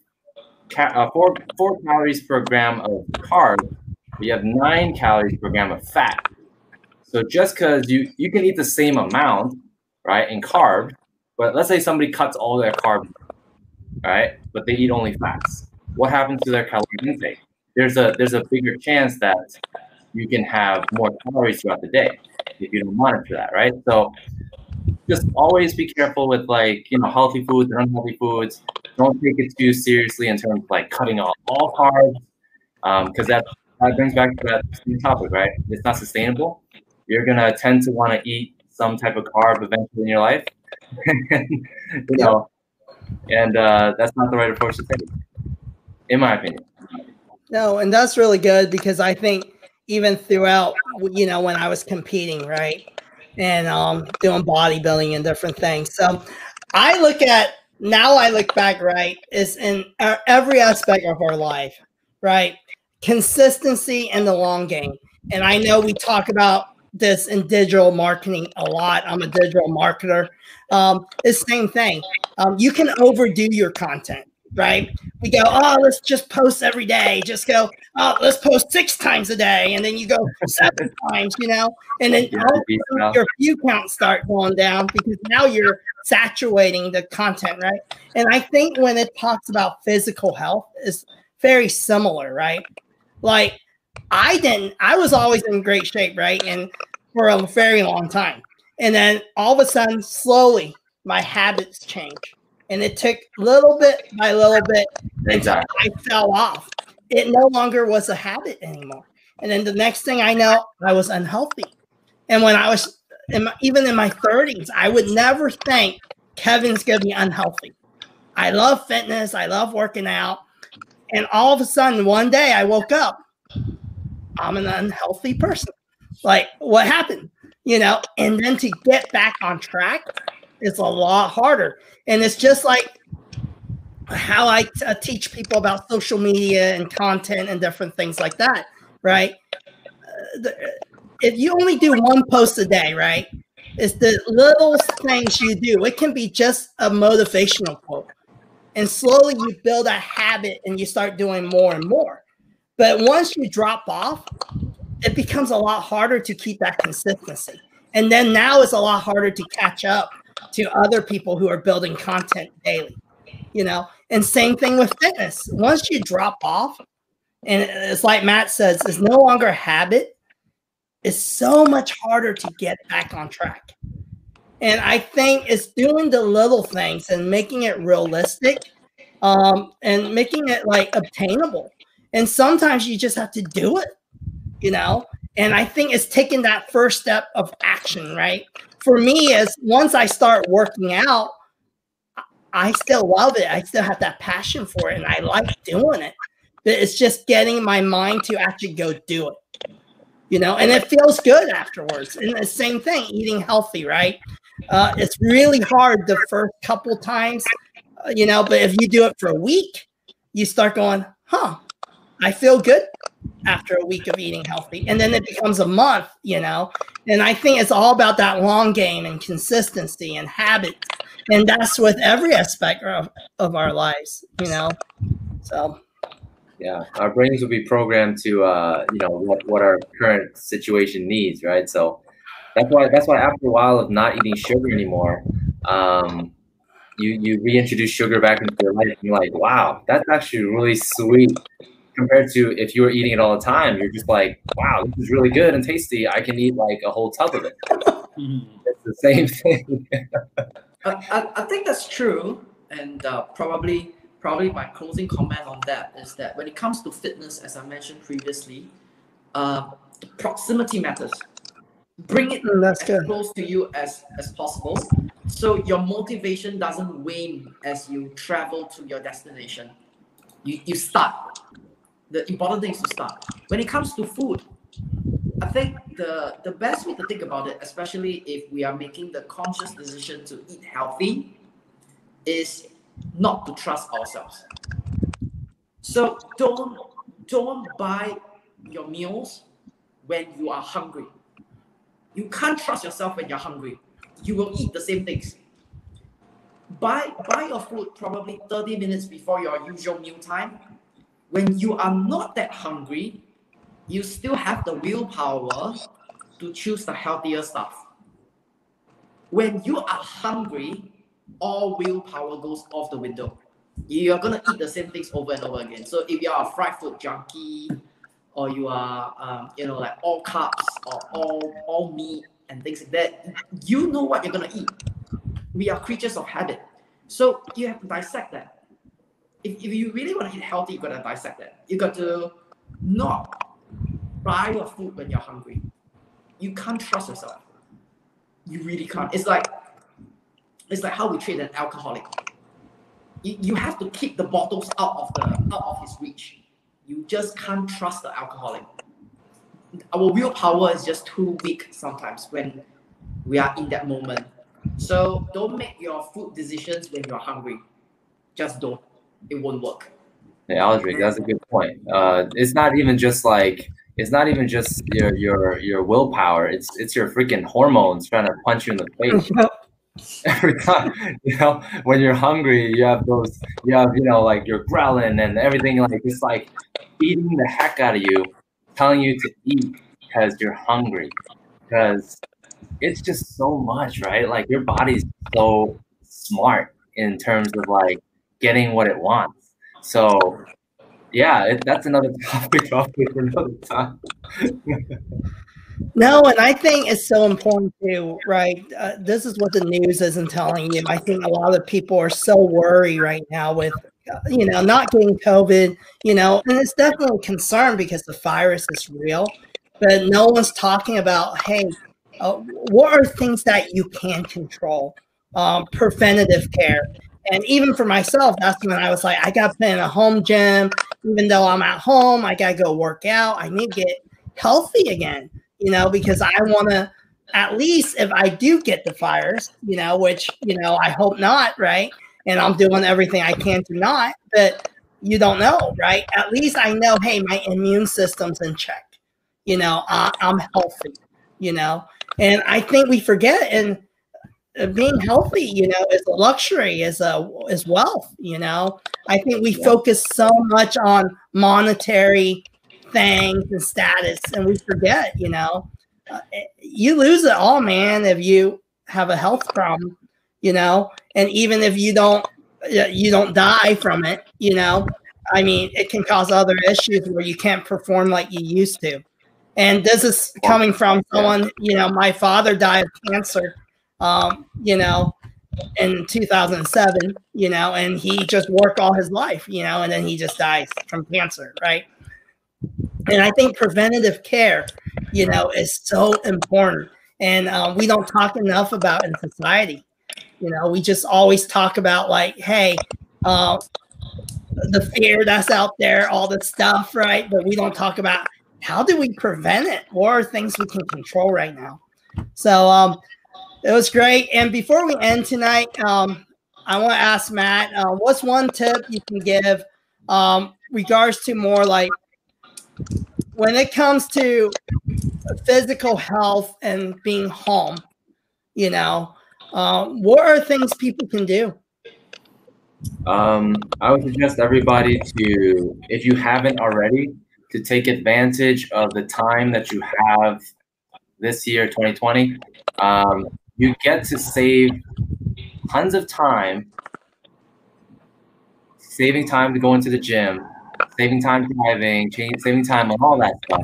ca- uh, four four calories per gram of carbs. You have nine calories per gram of fat. So just because you you can eat the same amount, right, in carbs, but let's say somebody cuts all their carbs, right, but they eat only fats. What happens to their calorie intake? there's a there's a bigger chance that you can have more calories throughout the day if you don't monitor that, right? So just always be careful with like you know healthy foods and unhealthy foods. Don't take it too seriously in terms of like cutting off all carbs, because that that brings back to that topic, right? It's not sustainable. You're gonna tend to want to eat some type of carb eventually in your life, you know, and uh, that's not the right approach to take, in my opinion. No, and that's really good because I think even throughout, you know, when I was competing, right, and um, doing bodybuilding and different things. So I look at now. I look back, right, is in our, every aspect of our life, right, consistency and the long game. And I know we talk about this in digital marketing a lot. I'm a digital marketer. Um, it's same thing. Um, you can overdo your content right? We go, oh, let's just post every day. Just go, oh, let's post six times a day, and then you go seven times, you know, and then Yeah, all of a beat sudden up. your view counts start going down because now you're saturating the content, right? And I think when it talks about physical health, is very similar, right? Like I didn't, I was always in great shape, right? And for a very long time. And then all of a sudden, slowly, my habits change. And it took little bit by little bit Exactly. I fell off. It no longer was a habit anymore. And then the next thing I know, I was unhealthy. And when I was in my, even in my 30s, I would never think Kevin's going to be unhealthy. I love fitness, I love working out. And all of a sudden, one day I woke up, I'm an unhealthy person. Like, what happened? You know, and then to get back on track is a lot harder. And it's just like how I t- uh, teach people about social media and content and different things like that, right? Uh, the, if you only do one post a day, right? It's the little things you do. It can be just a motivational quote. And slowly you build a habit and you start doing more and more. But once you drop off, it becomes a lot harder to keep that consistency. And then now it's a lot harder to catch up to other people who are building content daily, you know? And same thing with fitness. Once you drop off, and it's like Matt says, it's no longer habit, it's so much harder to get back on track. And I think it's doing the little things and making it realistic um, and making it like obtainable. And sometimes you just have to do it, you know? And I think it's taking that first step of action, right? For me, is once I start working out, I still love it. I still have that passion for it and I like doing it. But it's just getting my mind to actually go do it. You know, and it feels good afterwards. And the same thing, eating healthy, right? Uh, it's really hard the first couple times, uh, you know, but if you do it for a week, you start going, huh, I feel good after a week of eating healthy. And then it becomes a month, you know. And I think it's all about that long game and consistency and habits And that's with every aspect of, of our lives, you know. So yeah, our brains will be programmed to uh, you know what, what our current situation needs, right? So that's why that's why after a while of not eating sugar anymore, um, you you reintroduce sugar back into your life, and you're like, wow, that's actually really sweet compared to if you were eating it all the time. You're just like, wow, this is really good and tasty. I can eat like a whole tub of it. it's the same thing. I, I, I think that's true, and uh, probably probably my closing comment on that is that when it comes to fitness, as I mentioned previously, uh, proximity matters bring it Mm, that's as good. close to you as as possible so your motivation doesn't wane as you travel to your destination you you start the important thing is to start when it comes to food i think the the best way to think about it especially if we are making the conscious decision to eat healthy is not to trust ourselves so don't don't buy your meals when you are hungry you can't trust yourself when you're hungry. You will eat the same things. Buy buy your food probably 30 minutes before your usual meal time. When you are not that hungry, you still have the willpower to choose the healthier stuff. When you are hungry, all willpower goes off the window. You're gonna eat the same things over and over again. So if you are a fried food junkie, or you are um, you know like all carbs or all all meat and things like that you know what you're to eat we are creatures of habit so you have to dissect that if, if you really want to eat healthy you got to dissect that you got to not buy your food when you're hungry you can't trust yourself you really can't it's like it's like how we treat an alcoholic you, you have to keep the bottles out of the out of his reach you just can't trust the alcoholic. Our willpower is just too weak sometimes when we are in that moment. So don't make your food decisions when you're hungry. Just don't. It won't work. Yeah, Aldrich, that's a good point. Uh, it's not even just like it's not even just your your your willpower. It's it's your freaking hormones trying to punch you in the face every time. You know, when you're hungry, you have those. You have you know like you're growling and everything. Like it's like beating the heck out of you, telling you to eat because you're hungry. Because it's just so much, right? Like your body's so smart in terms of like getting what it wants. So yeah, it, that's another topic probably for another time. No, and I think it's so important too, right? Uh, this is what the news isn't telling you. I think a lot of people are so worried right now with, uh, you know, not getting COVID, you know, and it's definitely a concern because the virus is real, but no one's talking about, hey, uh, what are things that you can control? Um, preventative care. And even for myself, that's when I was like, I got to put in a home gym. Even though I'm at home, I got to go work out. I need to get healthy again you know, because I want to at least if I do get the fires, you know, which, you know, I hope not, right? And I'm doing everything I can to not, but you don't know, right? At least I know, hey, my immune system's in check. You know, I, I'm healthy, you know, and I think we forget. And being healthy, you know, is a luxury, is a is wealth. You know, I think we Yeah. focus so much on monetary things and status, and we forget, you know, uh, you lose it all, man, if you have a health problem. You know, and even if you don't, uh, you don't die from it. You know, I mean, it can cause other issues where you can't perform like you used to. And this is coming from someone, you know, my father died of cancer, um, you know, in 2007, you know, and he just worked all his life, you know, and then he just dies from cancer, right? And I think preventative care, you know, is so important. And um, we don't talk enough about in society. You know, we just always talk about like, hey, uh, the fear that's out there, all the stuff, right? But we don't talk about how do we prevent it? Are things we can control right now? So um, it was great. And before we end tonight, um, I want to ask Matt, uh, what's one tip you can give um, regards to more like when it comes to physical health and being home? You know, um, what are things people can do? Um, I would suggest everybody to, if you haven't already, to take advantage of the time that you have this year, 2020. Um, you get to save tons of time, saving time to go into the gym, saving time driving, saving time on all that stuff.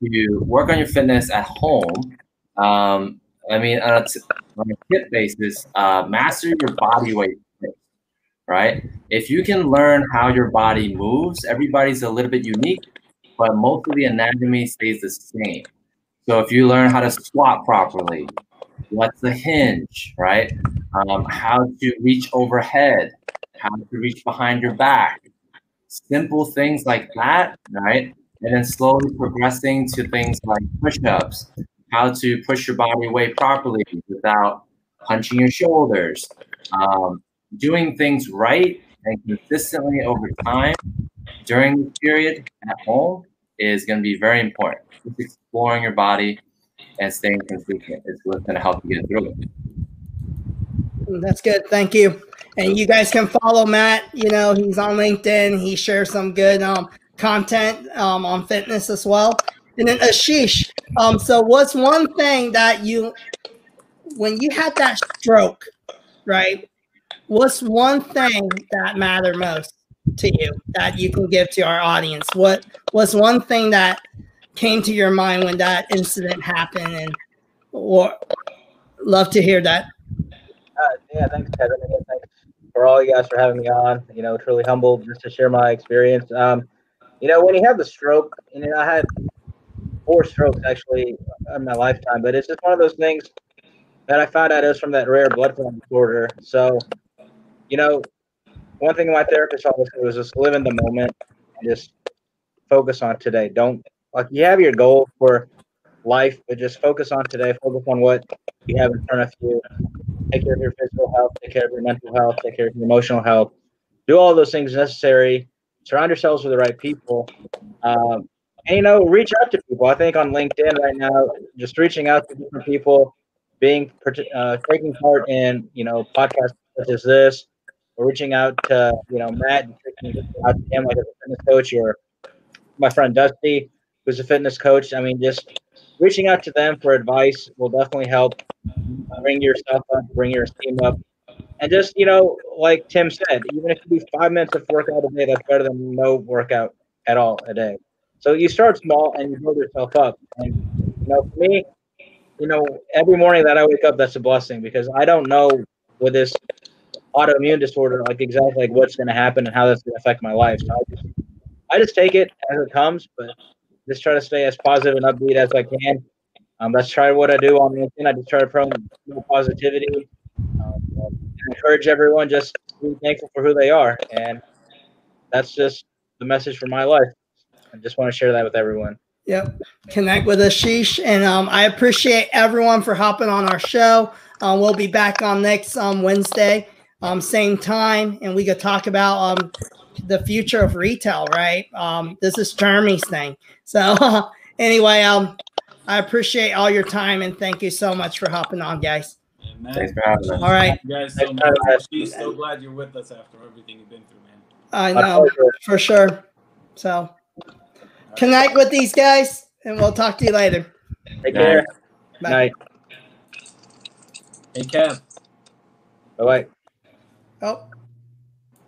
You work on your fitness at home. Um, I mean, on a, t- on a tip basis, uh, master your body weight right? If you can learn how your body moves, everybody's a little bit unique, but most of the anatomy stays the same. So if you learn how to squat properly, what's the hinge, right? Um, how to reach overhead, how to reach behind your back, simple things like that, right? And then slowly progressing to things like push-ups, how to push your body weight properly without punching your shoulders, um, doing things right and consistently over time during this period at home is going to be very important. Just exploring your body and staying consistent is what's going to help you get through it. That's good. Thank you. And you guys can follow Matt. You know, he's on LinkedIn. He shares some good um, content um, on fitness as well. And then Ashish. Um, so, what's one thing that you, when you had that stroke, right? What's one thing that mattered most to you that you can give to our audience? What was one thing that came to your mind when that incident happened? And or love to hear that. Uh, yeah, thanks, Kevin. And thanks for all you guys for having me on. You know, truly humbled just to share my experience. Um, you know, when you have the stroke, you know, I had four strokes actually in my lifetime, but it's just one of those things that I found out was from that rare blood clot disorder. So, you know, one thing my therapist always said was just live in the moment and just focus on today. Don't like you have your goal for life, but just focus on today. Focus on what you have in front of you take care of your physical health, take care of your mental health, take care of your emotional health. Do all those things necessary. Surround yourselves with the right people. Um, and, you know, reach out to people. I think on LinkedIn right now, just reaching out to different people, being uh, taking part in, you know, podcasts such as this, or reaching out to, you know, Matt and out to him like a fitness coach, or my friend Dusty, who's a fitness coach. I mean, just reaching out to them for advice will definitely help uh, bring yourself up, bring your team up. And just, you know, like Tim said, even if you do five minutes of workout a day, that's better than no workout at all a day. So you start small and you build yourself up. And, you know, for me, you know, every morning that I wake up, that's a blessing because I don't know with this autoimmune disorder, like exactly like what's going to happen and how that's going to affect my life. So I just, I just take it as it comes, but just try to stay as positive and upbeat as I can. Um, that's try what I do on LinkedIn. I just try to promote positivity, um, encourage everyone just be thankful for who they are, and that's just the message for my life. I just want to share that with everyone. Yep, connect with Ashish, and um, I appreciate everyone for hopping on our show. Um, we'll be back on next um, Wednesday, um, same time, and we could talk about um, the future of retail. Right? Um, this is Jeremy's thing. So anyway, um, I appreciate all your time and thank you so much for hopping on, guys. And man, Thanks for having us. All right. you guys so Thanks much. for. She's so glad you're with us after everything you've been through, man. I know for sure. So connect with these guys, and we'll talk to you later. Take care. Bye. Night. Hey, Kev. Bye bye. Oh,